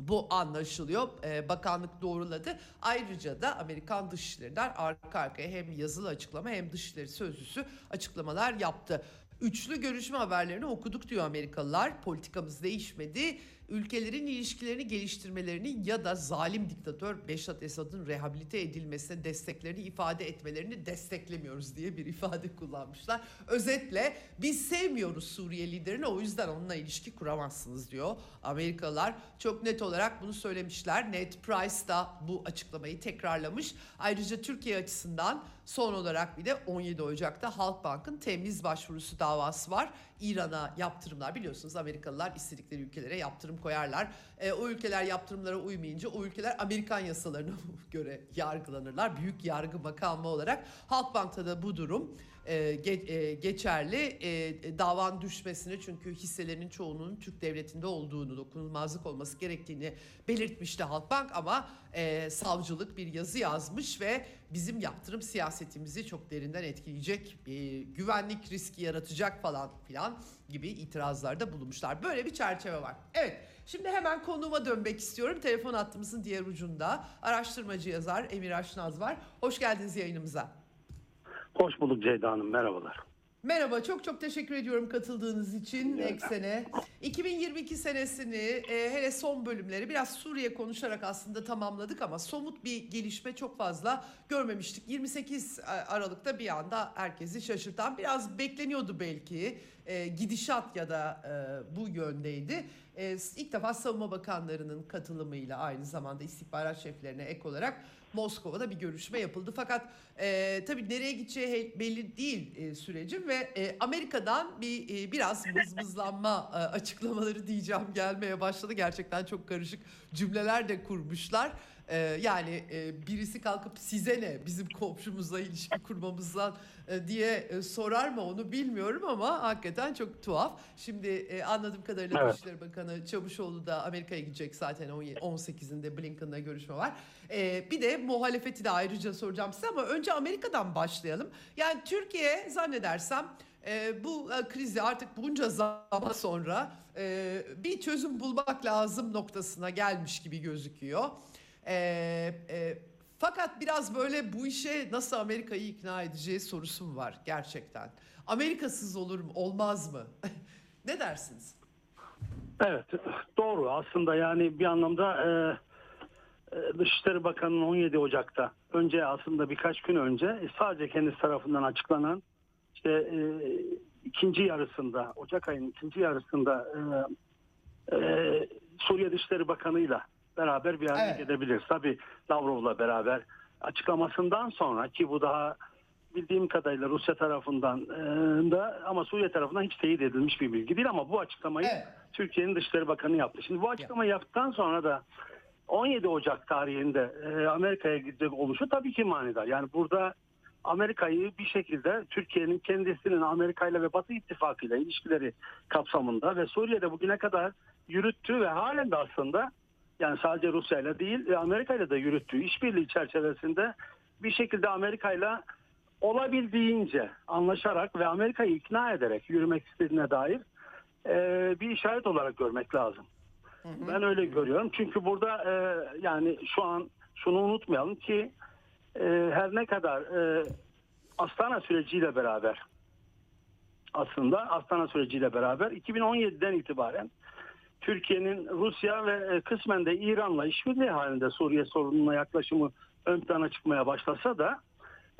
Bu anlaşılıyor. Ee, bakanlık doğruladı. Ayrıca da Amerikan Dışişleri'nden arka arkaya hem yazılı açıklama hem Dışişleri Sözcüsü açıklamalar yaptı. Üçlü görüşme haberlerini okuduk diyor Amerikalılar. Politikamız değişmedi. Ülkelerin ilişkilerini geliştirmelerini ya da zalim diktatör Beşat Esad'ın rehabilite edilmesine desteklerini ifade etmelerini desteklemiyoruz diye bir ifade kullanmışlar. Özetle biz sevmiyoruz Suriye liderini o yüzden onunla ilişki kuramazsınız diyor Amerikalılar. Çok net olarak bunu söylemişler. Ned Price da bu açıklamayı tekrarlamış. Ayrıca Türkiye açısından son olarak bir de 17 Ocak'ta Halkbank'ın temiz başvurusu davası var. İran'a yaptırımlar biliyorsunuz Amerikalılar istedikleri ülkelere yaptırım koyarlar. E, o ülkeler yaptırımlara uymayınca o ülkeler Amerikan yasalarına (laughs) göre yargılanırlar. Büyük yargı makamı olarak Halkbank'ta da bu durum e, ge- e, geçerli. E, davan düşmesini çünkü hisselerinin çoğunun Türk devletinde olduğunu, dokunulmazlık olması gerektiğini belirtmişti Halkbank ama e, savcılık bir yazı yazmış ve bizim yaptırım siyasetimizi çok derinden etkileyecek, e, güvenlik riski yaratacak falan filan gibi itirazlarda bulunmuşlar. Böyle bir çerçeve var. Evet. Şimdi hemen konuğuma dönmek istiyorum. Telefon hattımızın diğer ucunda araştırmacı yazar Emir Aşnaz var. Hoş geldiniz yayınımıza. Hoş bulduk Ceyda Hanım, merhabalar. Merhaba, çok çok teşekkür ediyorum katıldığınız için Eksen'e. 2022 senesini e, hele son bölümleri biraz Suriye konuşarak aslında tamamladık ama somut bir gelişme çok fazla görmemiştik. 28 Aralık'ta bir anda herkesi şaşırtan biraz bekleniyordu belki e, gidişat ya da e, bu yöndeydi. E, ilk defa savunma bakanlarının katılımıyla aynı zamanda istihbarat şeflerine ek olarak Moskova'da bir görüşme yapıldı. Fakat e, tabii nereye gideceği belli değil e, sürecin ve e, Amerika'dan bir e, biraz mızmızlanma e, açıklamaları diyeceğim gelmeye başladı. Gerçekten çok karışık cümleler de kurmuşlar. E, yani e, birisi kalkıp size ne bizim komşumuzla ilişki kurmamızdan e, diye e, sorar mı onu bilmiyorum ama hakikaten çok tuhaf. Şimdi e, anladığım kadarıyla Evet. Dışişleri Bakanı Çavuşoğlu da Amerika'ya gidecek zaten 17 18'inde Blinken'la görüşme var. E, bir de muhalefeti de ayrıca soracağım size ama önce Amerika'dan başlayalım. Yani Türkiye zannedersem e, bu e, krizi artık bunca zaman sonra e, bir çözüm bulmak lazım noktasına gelmiş gibi gözüküyor. E, e, fakat biraz böyle bu işe nasıl Amerika'yı ikna edeceği sorusum var gerçekten. Amerikasız olur mu, olmaz mı? (laughs) ne dersiniz? Evet, doğru. Aslında yani bir anlamda e, e, Dışişleri Bakanı'nın 17 Ocak'ta önce aslında birkaç gün önce e, sadece kendisi tarafından açıklanan işte e, ikinci yarısında Ocak ayının ikinci yarısında e, e, Suriye Dışişleri Bakanı'yla beraber bir araya Evet. gelebiliriz. Tabii Lavrov'la beraber açıklamasından sonra ki bu daha bildiğim kadarıyla Rusya tarafından e, da ama Suriye tarafından hiç teyit edilmiş bir bilgi değil ama bu açıklamayı Evet. Türkiye'nin Dışişleri Bakanı yaptı. Şimdi bu açıklamayı yaptıktan sonra da 17 Ocak tarihinde e, Amerika'ya gidecek oluşu tabii ki manidar. Yani burada Amerika'yı bir şekilde Türkiye'nin kendisinin Amerika ile ve Batı İttifakı ile ilişkileri kapsamında ve Suriye'de bugüne kadar yürüttüğü ve halen de aslında yani sadece Rusya ile değil e, Amerika ile de yürüttüğü işbirliği çerçevesinde bir şekilde Amerika ile olabildiğince anlaşarak ve Amerika'yı ikna ederek yürümek istediğine dair e, bir işaret olarak görmek lazım. Ben öyle görüyorum. Çünkü burada e, yani şu an şunu unutmayalım ki e, her ne kadar e, Astana süreciyle beraber aslında Astana süreciyle beraber 2017'den itibaren Türkiye'nin Rusya ve e, kısmen de İran'la işbirliği halinde Suriye sorununa yaklaşımı ön plana çıkmaya başlasa da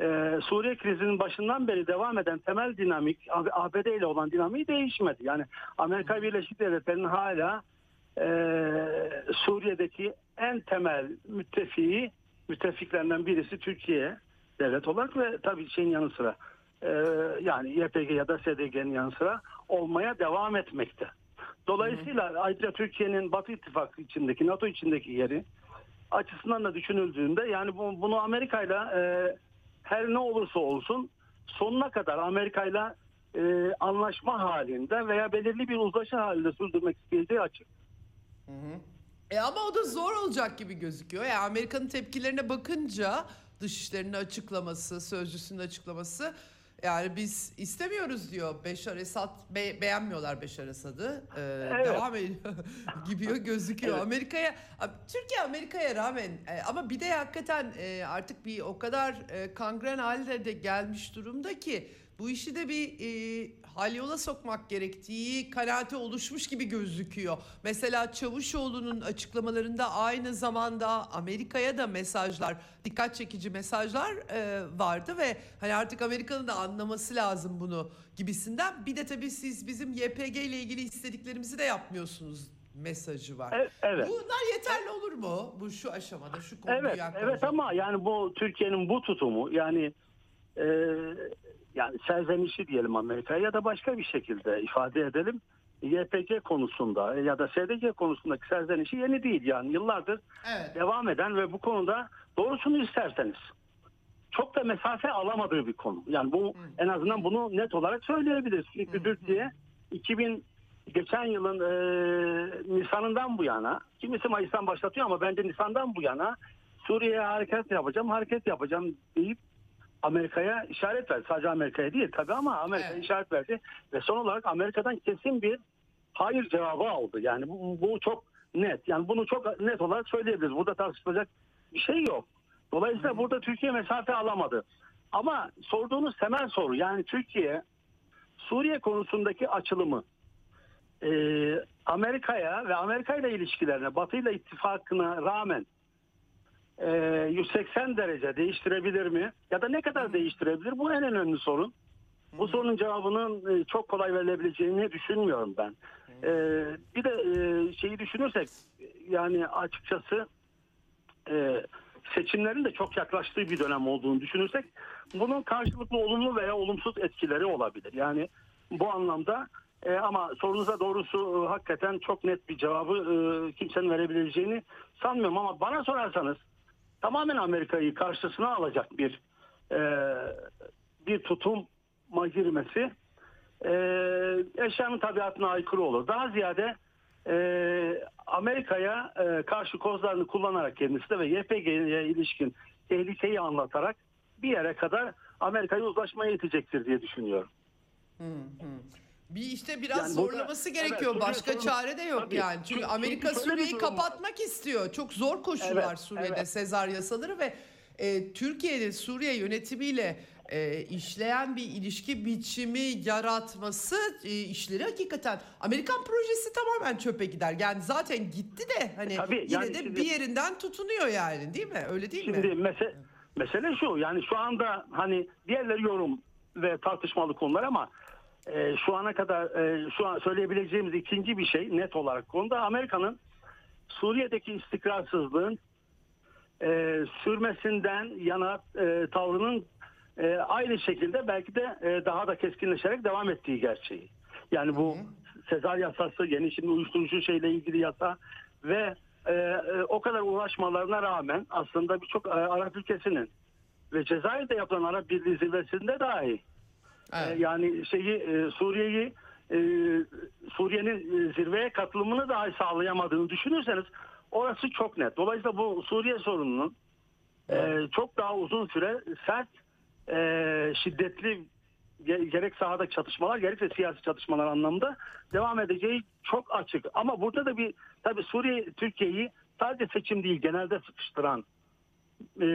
e, Suriye krizinin başından beri devam eden temel dinamik ABD ile olan dinamiği değişmedi. Yani Amerika Birleşik Devletleri'nin hala e, Suriye'deki en temel müttefiği müttefiklerinden birisi Türkiye devlet olarak ve tabii şeyin yanı sıra yani YPG ya da SDG'nin yanı sıra olmaya devam etmekte. Dolayısıyla ayrıca Türkiye'nin Batı İttifakı içindeki NATO içindeki yeri açısından da düşünüldüğünde yani bu, bunu Amerika'yla e, her ne olursa olsun sonuna kadar Amerika'yla e, anlaşma halinde veya belirli bir uzlaşı halinde sürdürmek isteyeceği açık. E ama o da zor olacak gibi gözüküyor. Yani Amerika'nın tepkilerine bakınca dışişlerinin açıklaması, sözcüsünün açıklaması Yani biz istemiyoruz diyor Beşar Esad be- beğenmiyorlar Beşar Esad'ı. Ee, Evet. Devam ediyor (laughs) gibi gözüküyor. Evet. Amerika'ya Türkiye Amerika'ya rağmen e, ama bir de hakikaten e, artık bir o kadar e, kangren haline de gelmiş durumda ki bu işi de bir e, hal yola sokmak gerektiği kanaati oluşmuş gibi gözüküyor. Mesela Çavuşoğlu'nun açıklamalarında aynı zamanda Amerika'ya da mesajlar, dikkat çekici mesajlar e, vardı ve hani artık Amerika'nın da anlaması lazım bunu gibisinden. Bir de tabii siz bizim YPG ile ilgili istediklerimizi de yapmıyorsunuz mesajı var. E- evet. Bunlar yeterli olur mu bu şu aşamada şu konuyu Evet, evet ama yani bu Türkiye'nin bu tutumu yani e, yani serzenişi diyelim Amerika'ya ya da başka bir şekilde ifade edelim. YPG konusunda ya da SDG konusundaki serzenişi yeni değil yani yıllardır Evet. devam eden ve bu konuda doğrusunu isterseniz çok da mesafe alamadığı bir konu. Yani bu en azından bunu net olarak söyleyebiliriz. Çünkü Türkiye 2000 geçen yılın e, Nisan'ından bu yana kimisi Mayıs'tan başlatıyor ama bence Nisan'dan bu yana Suriye'ye hareket yapacağım, hareket yapacağım deyip Amerika'ya işaret verdi. Sadece Amerika'ya değil tabii ama Amerika'ya Evet. işaret verdi. Ve son olarak Amerika'dan kesin bir hayır cevabı aldı. Yani bu, bu çok net. Yani bunu çok net olarak söyleyebiliriz. Burada tartışılacak bir şey yok. Dolayısıyla burada Türkiye mesafe alamadı. Ama sorduğunuz temel soru yani Türkiye Suriye konusundaki açılımı e, Amerika'ya ve Amerika ile ilişkilerine Batı ile ittifakına rağmen e, 180 derece değiştirebilir mi? Ya da ne kadar değiştirebilir? Bu en önemli sorun. Bu sorunun cevabının e, çok kolay verilebileceğini düşünmüyorum ben. E, bir de e, şeyi düşünürsek yani açıkçası e, seçimlerin de çok yaklaştığı bir dönem olduğunu düşünürsek bunun karşılıklı olumlu veya olumsuz etkileri olabilir. Yani bu anlamda e, ama sorunuza doğrusu e, hakikaten çok net bir cevabı e, kimsenin verebileceğini sanmıyorum ama bana sorarsanız tamamen Amerika'yı karşısına alacak bir e, bir tutuma girmesi e, eşyanın tabiatına aykırı olur. Daha ziyade e, Amerika'ya e, karşı kozlarını kullanarak kendisi de ve YPG'ye ilişkin tehlikeyi anlatarak bir yere kadar Amerika'yı uzlaşmaya itecektir diye düşünüyorum. Bir işte biraz Yani burada- zorlaması evet, gerekiyor. Suriye Başka sorunu- çare de yok Tabii. yani. Çünkü Çünkü- Amerika çünkü şöyle bir Suriye'yi durum var. kapatmak istiyor. Çok zor koşullar Evet, Suriye'de evet. Sezar yasaları ve e, Türkiye'nin Suriye yönetimiyle e, işleyen bir ilişki biçimi yaratması e, işleri hakikaten Amerikan projesi tamamen çöpe gider. Yani zaten gitti de hani Tabii, yine yani de şimdi- bir yerinden tutunuyor yani değil mi? Öyle değil Şimdi mi? mese mesele şu yani şu anda hani diğerleri yorum ve tartışmalı konular ama e, şu ana kadar e, şu an söyleyebileceğimiz ikinci bir şey net olarak konuda Amerika'nın Suriye'deki istikrarsızlığın e, sürmesinden yana e, tavrının e, aynı şekilde belki de e, daha da keskinleşerek devam ettiği gerçeği. Yani bu Sezar yasası, yeni şimdi uyuşturucu şeyle ilgili yasa ve e, e, o kadar uğraşmalarına rağmen aslında birçok e, Arap ülkesinin ve Cezayir'de yapılan Arap Birliği zirvesinde dahi Evet. e, yani şeyi e, Suriye'yi e, Suriye'nin e, zirveye katılımını dahi sağlayamadığını düşünürseniz orası çok net. Dolayısıyla bu Suriye sorununun e, çok daha uzun süre sert e, şiddetli ge- gerek sahada çatışmalar gerekse siyasi çatışmalar anlamında devam edeceği çok açık. Ama burada da bir tabii Suriye Türkiye'yi sadece seçim değil genelde sıkıştıran e,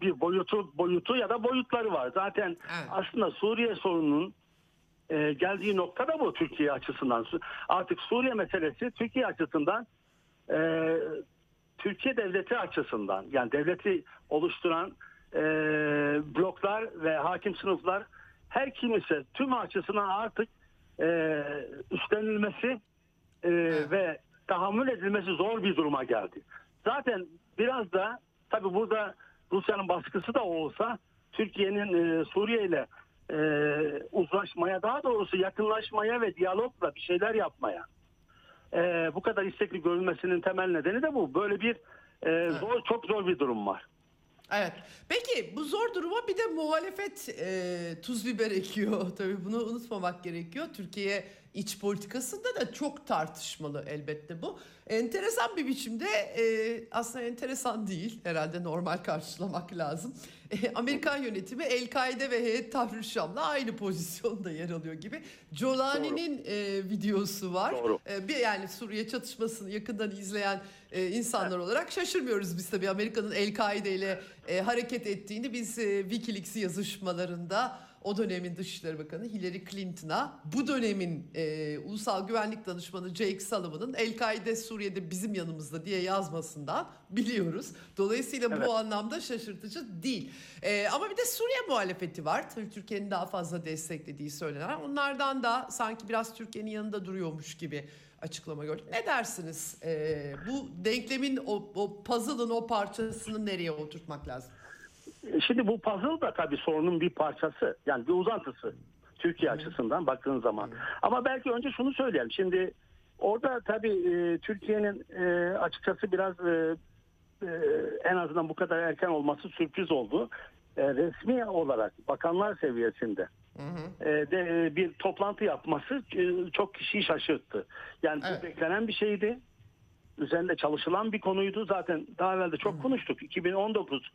bir boyutu boyutu ya da boyutları var. Zaten Evet. aslında Suriye sorununun e, geldiği nokta da bu Türkiye açısından. Artık Suriye meselesi Türkiye açısından e, Türkiye devleti açısından yani devleti oluşturan e, bloklar ve hakim sınıflar her kim ise tüm açısından artık e, üstlenilmesi e, ve tahammül edilmesi zor bir duruma geldi. Zaten biraz da tabi burada Rusya'nın baskısı da olsa Türkiye'nin e, Suriye ile e, uzlaşmaya daha doğrusu yakınlaşmaya ve diyalogla bir şeyler yapmaya e, bu kadar istekli görülmesinin temel nedeni de bu. Böyle bir e, zor çok zor bir durum var. Evet. Peki bu zor duruma bir de muhalefet e, tuz biber ekiyor. (laughs) Tabii bunu unutmamak gerekiyor. Türkiye iç politikasında da çok tartışmalı elbette bu. Enteresan bir biçimde e, aslında enteresan değil. Herhalde normal karşılamak lazım. (laughs) E, Amerikan yönetimi El-Kaide ve Heyet Tahrir Şam'la aynı pozisyonda yer alıyor gibi. Jolani'nin e, videosu var. Doğru. E, bir yani Suriye çatışmasını yakından izleyen e, insanlar olarak şaşırmıyoruz biz tabii Amerika'nın El-Kaide ile e, hareket ettiğini biz e, WikiLeaks yazışmalarında o dönemin Dışişleri Bakanı Hillary Clinton'a bu dönemin e, Ulusal Güvenlik Danışmanı Jake Sullivan'ın El-Kaide Suriye'de bizim yanımızda diye yazmasından biliyoruz. Dolayısıyla Evet. bu anlamda şaşırtıcı değil. E, ama bir de Suriye muhalefeti var. Tabii Türkiye'nin daha fazla desteklediği söylenen. Onlardan da sanki biraz Türkiye'nin yanında duruyormuş gibi açıklama gördük. Ne dersiniz? E, bu denklemin o, o puzzle'ın o parçasını nereye oturtmak lazım? Şimdi bu puzzle da tabii sorunun bir parçası. Yani bir uzantısı. Türkiye açısından baktığın zaman. Ama belki önce şunu söyleyelim. Şimdi orada tabii e, Türkiye'nin e, açıkçası biraz e, e, en azından bu kadar erken olması sürpriz oldu. E, resmi olarak bakanlar seviyesinde e, de e, bir toplantı yapması e, çok kişiyi şaşırttı. Yani Evet. bu beklenen bir şeydi. Üzerinde çalışılan bir konuydu. Zaten daha evvel de çok konuştuk. 2019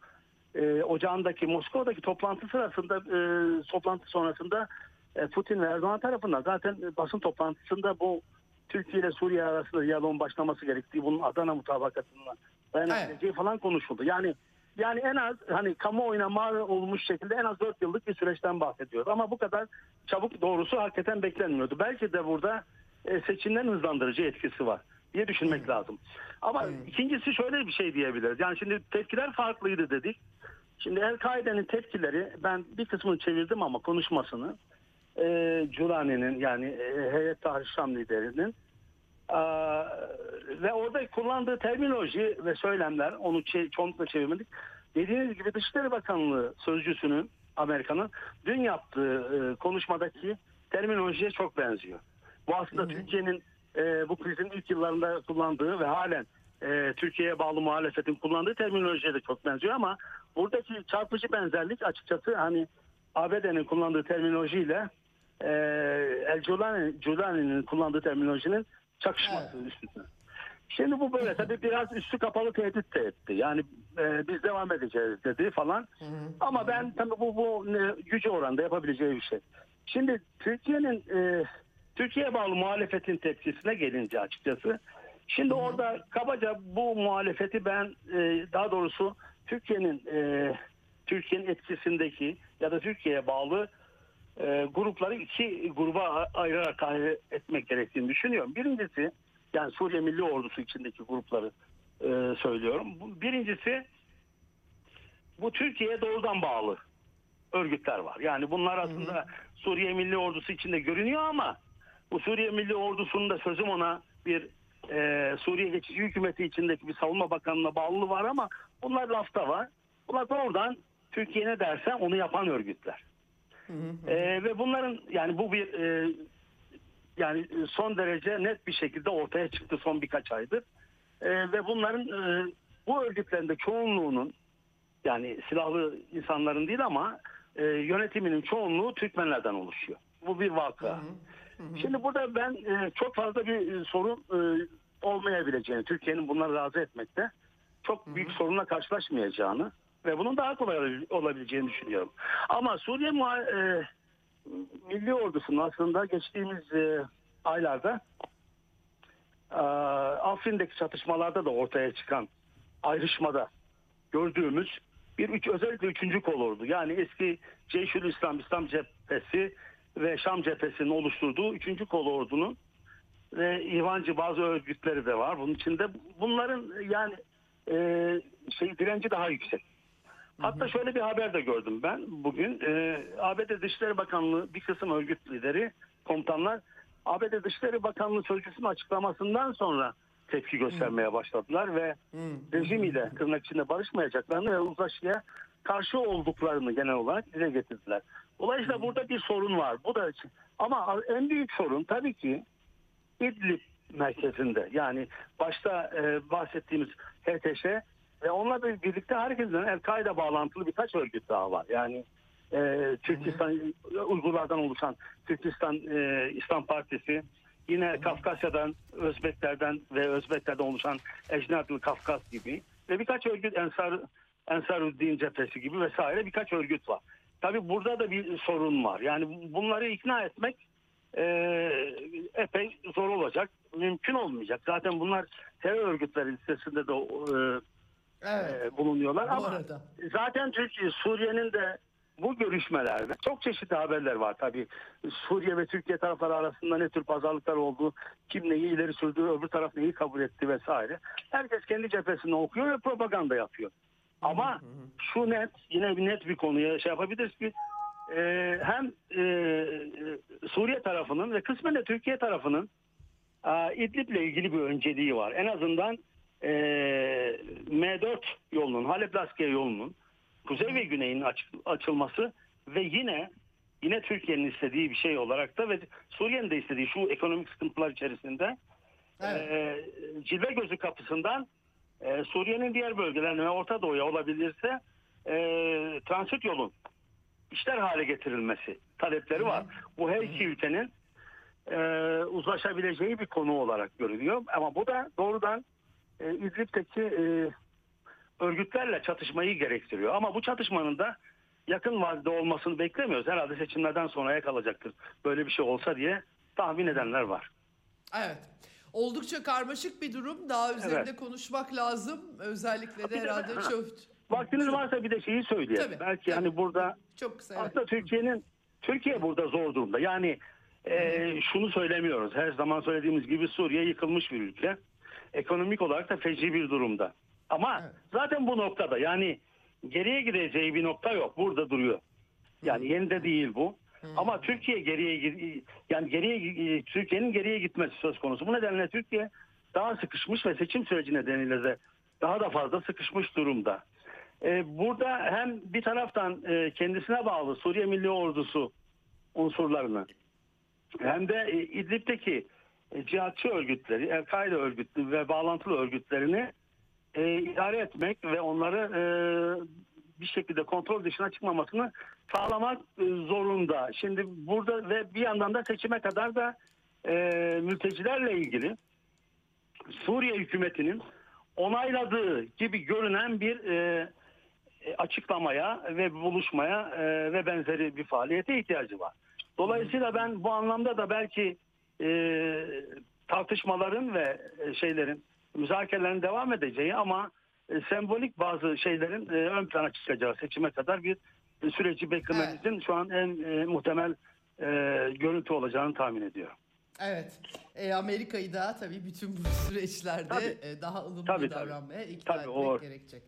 e, ocağındaki Moskova'daki toplantı sırasında e, toplantı sonrasında e, Putin ve Erdoğan tarafından zaten basın toplantısında bu Türkiye ile Suriye arasında diyaloğun başlaması gerektiği bunun Adana mutabakatına dayanabileceği falan konuşuldu. Yani yani en az hani kamuoyuna mal olmuş şekilde en az 4 yıllık bir süreçten bahsediyoruz. Ama bu kadar çabuk doğrusu hakikaten beklenmiyordu. Belki de burada e, seçimlerin hızlandırıcı etkisi var diye düşünmek lazım. Ama ikincisi şöyle bir şey diyebiliriz. Yani şimdi tepkiler farklıydı dedik. Şimdi El-Kaide'nin tepkileri ben bir kısmını çevirdim ama konuşmasını e, Culani'nin yani e, Heyet Tahrir Şam liderinin ve orada kullandığı terminoloji ve söylemler onu çoğunlukla çevirmedik. Dediğiniz gibi Dışişleri Bakanlığı sözcüsünün Amerika'nın dün yaptığı e, konuşmadaki terminolojiye çok benziyor. Bu aslında Türkiye'nin e, bu krizin ilk yıllarında kullandığı ve halen e, Türkiye'ye bağlı muhalefetin kullandığı terminolojiye de çok benziyor ama buradaki çarpıcı benzerlik açıkçası hani ABD'nin kullandığı terminolojiyle e, El Giuliani'nin kullandığı terminolojinin çakışması üstünde. Şimdi bu böyle tabii biraz üstü kapalı tehdit de etti. Yani e, biz devam edeceğiz dedi falan. Ama ben tabii bu bu ne, gücü oranda yapabileceği bir şey. Şimdi Türkiye'nin e, Türkiye'ye bağlı muhalefetin tepkisine gelince açıkçası. Şimdi orada kabaca bu muhalefeti ben e, daha doğrusu Türkiye'nin e, Türkiye'nin etkisindeki ya da Türkiye'ye bağlı e, grupları iki gruba ayırarak etmek gerektiğini düşünüyorum. Birincisi yani Suriye Milli Ordusu içindeki grupları e, söylüyorum. Birincisi bu Türkiye'ye doğrudan bağlı örgütler var. Yani bunlar aslında Suriye Milli Ordusu içinde görünüyor ama bu Suriye Milli Ordusu'nun da sözüm ona bir e, Suriye Geçici Hükümeti içindeki bir savunma bakanlığına bağlılığı var ama bunlar lafta var. Bunlar doğrudan Türkiye ne derse onu yapan örgütler. E, ve bunların yani bu bir e, yani son derece net bir şekilde ortaya çıktı son birkaç aydır. E, ve bunların e, bu örgütlerin de çoğunluğunun yani silahlı insanların değil ama e, yönetiminin çoğunluğu Türkmenlerden oluşuyor. Bu bir vaka. Şimdi burada ben e, çok fazla bir e, sorun e, olmayabileceğini, Türkiye'nin bunları razı etmekte çok büyük sorunla karşılaşmayacağını ve bunun daha kolay olabil- olabileceğini düşünüyorum. Ama Suriye e, Milli Ordusu'nun aslında geçtiğimiz e, aylarda e, Afrin'deki çatışmalarda da ortaya çıkan ayrışmada gördüğümüz bir üç, özellikle üçüncü kolordu. Yani eski Ceyşül İslam, İslam cephesi ve Şam cephesinin oluşturduğu üçüncü kolordunun ve İvancı bazı örgütleri de var. Bunun içinde bunların yani e, şey direnci daha yüksek. Hatta şöyle bir haber de gördüm ben bugün. E, ABD Dışişleri Bakanlığı bir kısım örgüt lideri, komutanlar ABD Dışişleri Bakanlığı sözcüsünün açıklamasından sonra tepki göstermeye başladılar ve rejim ile tırnak içinde barışmayacaklarını ve uzlaşıya karşı olduklarını genel olarak dile getirdiler. Dolayısıyla burada bir sorun var. Bu da ama en büyük sorun tabii ki İdlib merkezinde yani başta e, bahsettiğimiz HTŞ Ve onunla bir- birlikte eden El-Kaide bağlantılı birkaç örgüt daha var. Yani e, Türkistan Uygurlardan oluşan Türkistan e, İslam Partisi, yine Kafkasya'dan Özbeklerden ve Özbeklerden oluşan Ecnadlı Kafkas gibi ve birkaç örgüt Ensar Ensarüddin cephesi gibi vesaire birkaç örgüt var. Tabii burada da bir sorun var. Yani bunları ikna etmek e, epey zor olacak. Mümkün olmayacak. Zaten bunlar terör örgütleri listesinde de e, Evet. e, bulunuyorlar Bu ama arada. zaten Türkiye Suriye'nin de bu görüşmelerde çok çeşitli haberler var tabii. Suriye ve Türkiye tarafları arasında ne tür pazarlıklar oldu, kim neyi ileri sürdü, öbür taraf neyi kabul etti vesaire. Herkes kendi cephesini okuyor ve propaganda yapıyor. Ama şu net, yine bir net bir konuya şey yapabiliriz ki e, hem e, e, Suriye tarafının ve kısmen de Türkiye tarafının e, İdlib'le ilgili bir önceliği var. En azından e, M4 yolunun, Halep-Laskiye yolunun kuzey ve güneyin aç- açılması ve yine yine Türkiye'nin istediği bir şey olarak da ve Suriye'nin de istediği şu ekonomik sıkıntılar içerisinde Evet. e, cilve gözü kapısından e, Suriye'nin diğer bölgelerine ve Orta Doğu'ya olabilirse e, transit yolun işler hale getirilmesi talepleri var. Bu her iki ülkenin e, uzlaşabileceği bir konu olarak görülüyor. Ama bu da doğrudan e, İdlib'deki e, örgütlerle çatışmayı gerektiriyor. Ama bu çatışmanın da yakın vadede olmasını beklemiyoruz. Herhalde seçimlerden sonraya kalacaktır. Böyle bir şey olsa diye tahmin edenler var. Evet. Oldukça karmaşık bir durum. Daha üzerinde Evet. konuşmak lazım. Özellikle de herhalde ha. çok Vaktiniz varsa bir de şeyi söyleyelim. Tabii, Belki tabii. hani burada çok kısa. Evet. Aslında Türkiye'nin Türkiye burada zor durumda. Yani e, şunu söylemiyoruz. Her zaman söylediğimiz gibi Suriye yıkılmış bir ülke. Ekonomik olarak da feci bir durumda. Ama Evet. zaten bu noktada yani geriye gideceği bir nokta yok. Burada duruyor. Yani yeni de değil bu. Ama Türkiye geriye yani geriye Türkiye'nin geriye gitmesi söz konusu. Bu nedenle Türkiye daha sıkışmış ve seçim süreci nedeniyle de daha da fazla sıkışmış durumda. Ee, burada hem bir taraftan e, kendisine bağlı Suriye Milli Ordusu unsurlarını hem de e, İdlib'deki e, cihatçı örgütleri, El-Kaide örgütü ve bağlantılı örgütlerini e, idare etmek ve onları e, bir şekilde kontrol dışına çıkmamasını sağlamak e, zorunda. Şimdi burada ve bir yandan da seçime kadar da e, mültecilerle ilgili Suriye hükümetinin onayladığı gibi görünen bir e, e, açıklamaya ve buluşmaya e, ve benzeri bir faaliyete ihtiyacı var. Dolayısıyla ben bu anlamda da belki e, tartışmaların ve e, şeylerin müzakerelerin devam edeceği ama e, sembolik bazı şeylerin e, ön plana çıkacağı seçime kadar bir süreci beklememizin şu an en e, muhtemel e, görüntü olacağını tahmin ediyorum. Evet. E, Amerika'yı da tabii bütün bu (laughs) süreçlerde Tabii. e, daha ılımlı Tabii, tabii. davranmaya ikna Tabii, etmek o- gerekecek.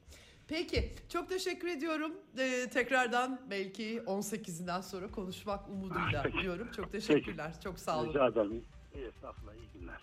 Peki. Çok teşekkür ediyorum. E, tekrardan belki 18'inden sonra konuşmak umuduyla Peki. (laughs) diyorum. Çok teşekkürler. Çok sağ olun. Rica ederim. Estağfurullah. iyi günler.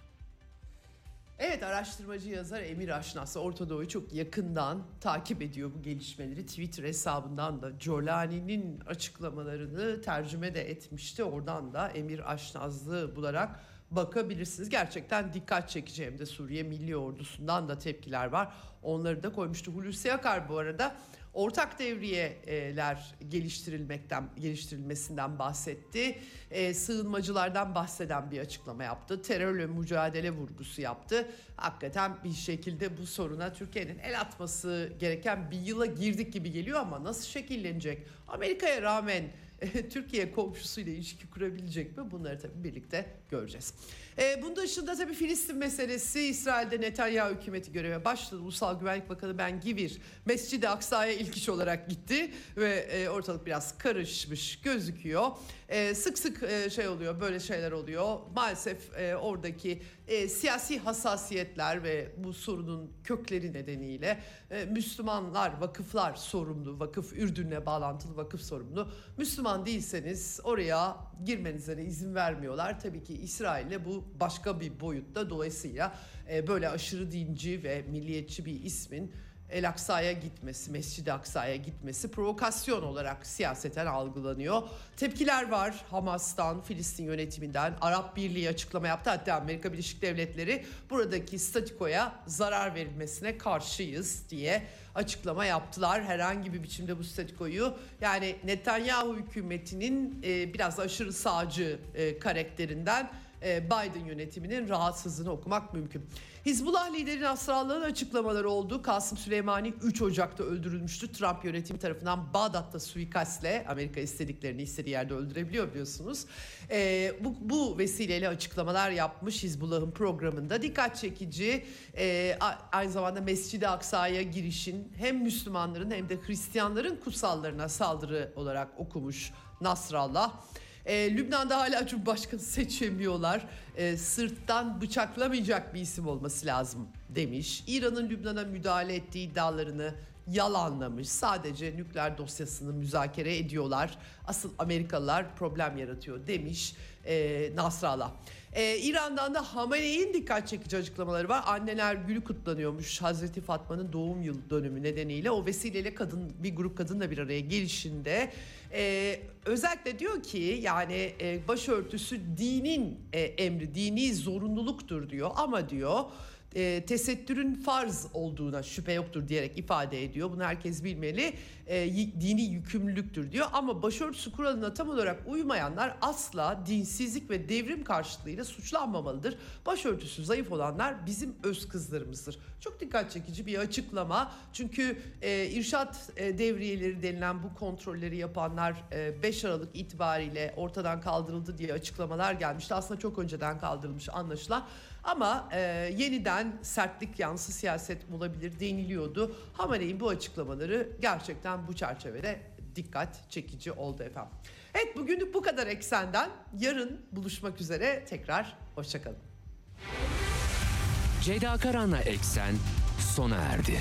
Evet araştırmacı yazar Emir Aşnas Orta Doğu'yu çok yakından takip ediyor bu gelişmeleri. Twitter hesabından da Jolani'nin açıklamalarını tercüme de etmişti. Oradan da Emir Aşnaz'ı bularak bakabilirsiniz. Gerçekten dikkat çekici de Suriye Milli Ordusu'ndan da tepkiler var. Onları da koymuştu. Hulusi Akar bu arada ortak devriyeler geliştirilmekten geliştirilmesinden bahsetti. E, sığınmacılardan bahseden bir açıklama yaptı. Terörle mücadele vurgusu yaptı. Hakikaten bir şekilde bu soruna Türkiye'nin el atması gereken bir yıla girdik gibi geliyor ama nasıl şekillenecek? Amerika'ya rağmen (laughs) Türkiye komşusuyla ilişki kurabilecek mi? Bunları tabii birlikte göreceğiz. E, bunun dışında tabii Filistin meselesi İsrail'de Netanyahu hükümeti göreve başladı. Ulusal Güvenlik Bakanı Ben Givir Mescid-i Aksa'ya ilk iş olarak gitti ve e, ortalık biraz karışmış gözüküyor. E, sık sık e, şey oluyor böyle şeyler oluyor. Maalesef e, oradaki e, siyasi hassasiyetler ve bu sorunun kökleri nedeniyle e, Müslümanlar, vakıflar sorumlu, vakıf Ürdün'le bağlantılı vakıf sorumlu. Müslüman değilseniz oraya girmenize izin vermiyorlar. Tabii ki İsrail'le bu başka bir boyutta. Dolayısıyla e, böyle aşırı dinci ve milliyetçi bir ismin El Aksa'ya gitmesi, Mescid-i Aksa'ya gitmesi provokasyon olarak siyaseten algılanıyor. Tepkiler var Hamas'tan, Filistin yönetiminden. Arap Birliği açıklama yaptı. Hatta Amerika Birleşik Devletleri buradaki statikoya zarar verilmesine karşıyız diye açıklama yaptılar. Herhangi bir biçimde bu statikoyu yani Netanyahu hükümetinin e, biraz aşırı sağcı e, karakterinden e, Biden yönetiminin rahatsızlığını okumak mümkün. Hizbullah lideri Nasrallah'ın açıklamaları oldu. Kasım Süleymani 3 Ocak'ta öldürülmüştü. Trump yönetimi tarafından Bağdat'ta suikastle Amerika istediklerini istediği yerde öldürebiliyor biliyorsunuz. E, bu, bu vesileyle açıklamalar yapmış Hizbullah'ın programında. Dikkat çekici e, aynı zamanda Mescid-i Aksa'ya girişin hem Müslümanların hem de Hristiyanların kutsallarına saldırı olarak okumuş Nasrallah. Ee, Lübnan'da hala Cumhurbaşkanı seçemiyorlar. Ee, sırttan bıçaklamayacak bir isim olması lazım demiş. İran'ın Lübnan'a müdahale ettiği iddialarını yalanlamış. Sadece nükleer dosyasını müzakere ediyorlar. Asıl Amerikalılar problem yaratıyor demiş e, Nasrallah. Ee, İran'dan da Hamane'in dikkat çekici açıklamaları var. Anneler günü kutlanıyormuş Hazreti Fatma'nın doğum yıl dönümü nedeniyle. O vesileyle kadın bir grup kadınla bir araya gelişinde e, özellikle diyor ki yani e, başörtüsü dinin e, emri, dini zorunluluktur diyor ama diyor e, tesettürün farz olduğuna şüphe yoktur diyerek ifade ediyor. Bunu herkes bilmeli. E, dini yükümlülüktür diyor. Ama başörtüsü kuralına tam olarak uymayanlar asla dinsizlik ve devrim karşıtlığıyla suçlanmamalıdır. Başörtüsü zayıf olanlar bizim öz kızlarımızdır. Çok dikkat çekici bir açıklama. Çünkü e, irşat e, devriyeleri denilen bu kontrolleri yapanlar e, 5 Aralık itibariyle ortadan kaldırıldı diye açıklamalar gelmişti. Aslında çok önceden kaldırılmış anlaşılan. Ama e, yeniden sertlik yansı siyaset olabilir deniliyordu. Hamaney'in bu açıklamaları gerçekten bu çerçevede dikkat çekici oldu efendim. Evet bugünlük bu kadar eksenden. Yarın buluşmak üzere tekrar hoşçakalın. Ceyda Karan'la Eksen sona erdi.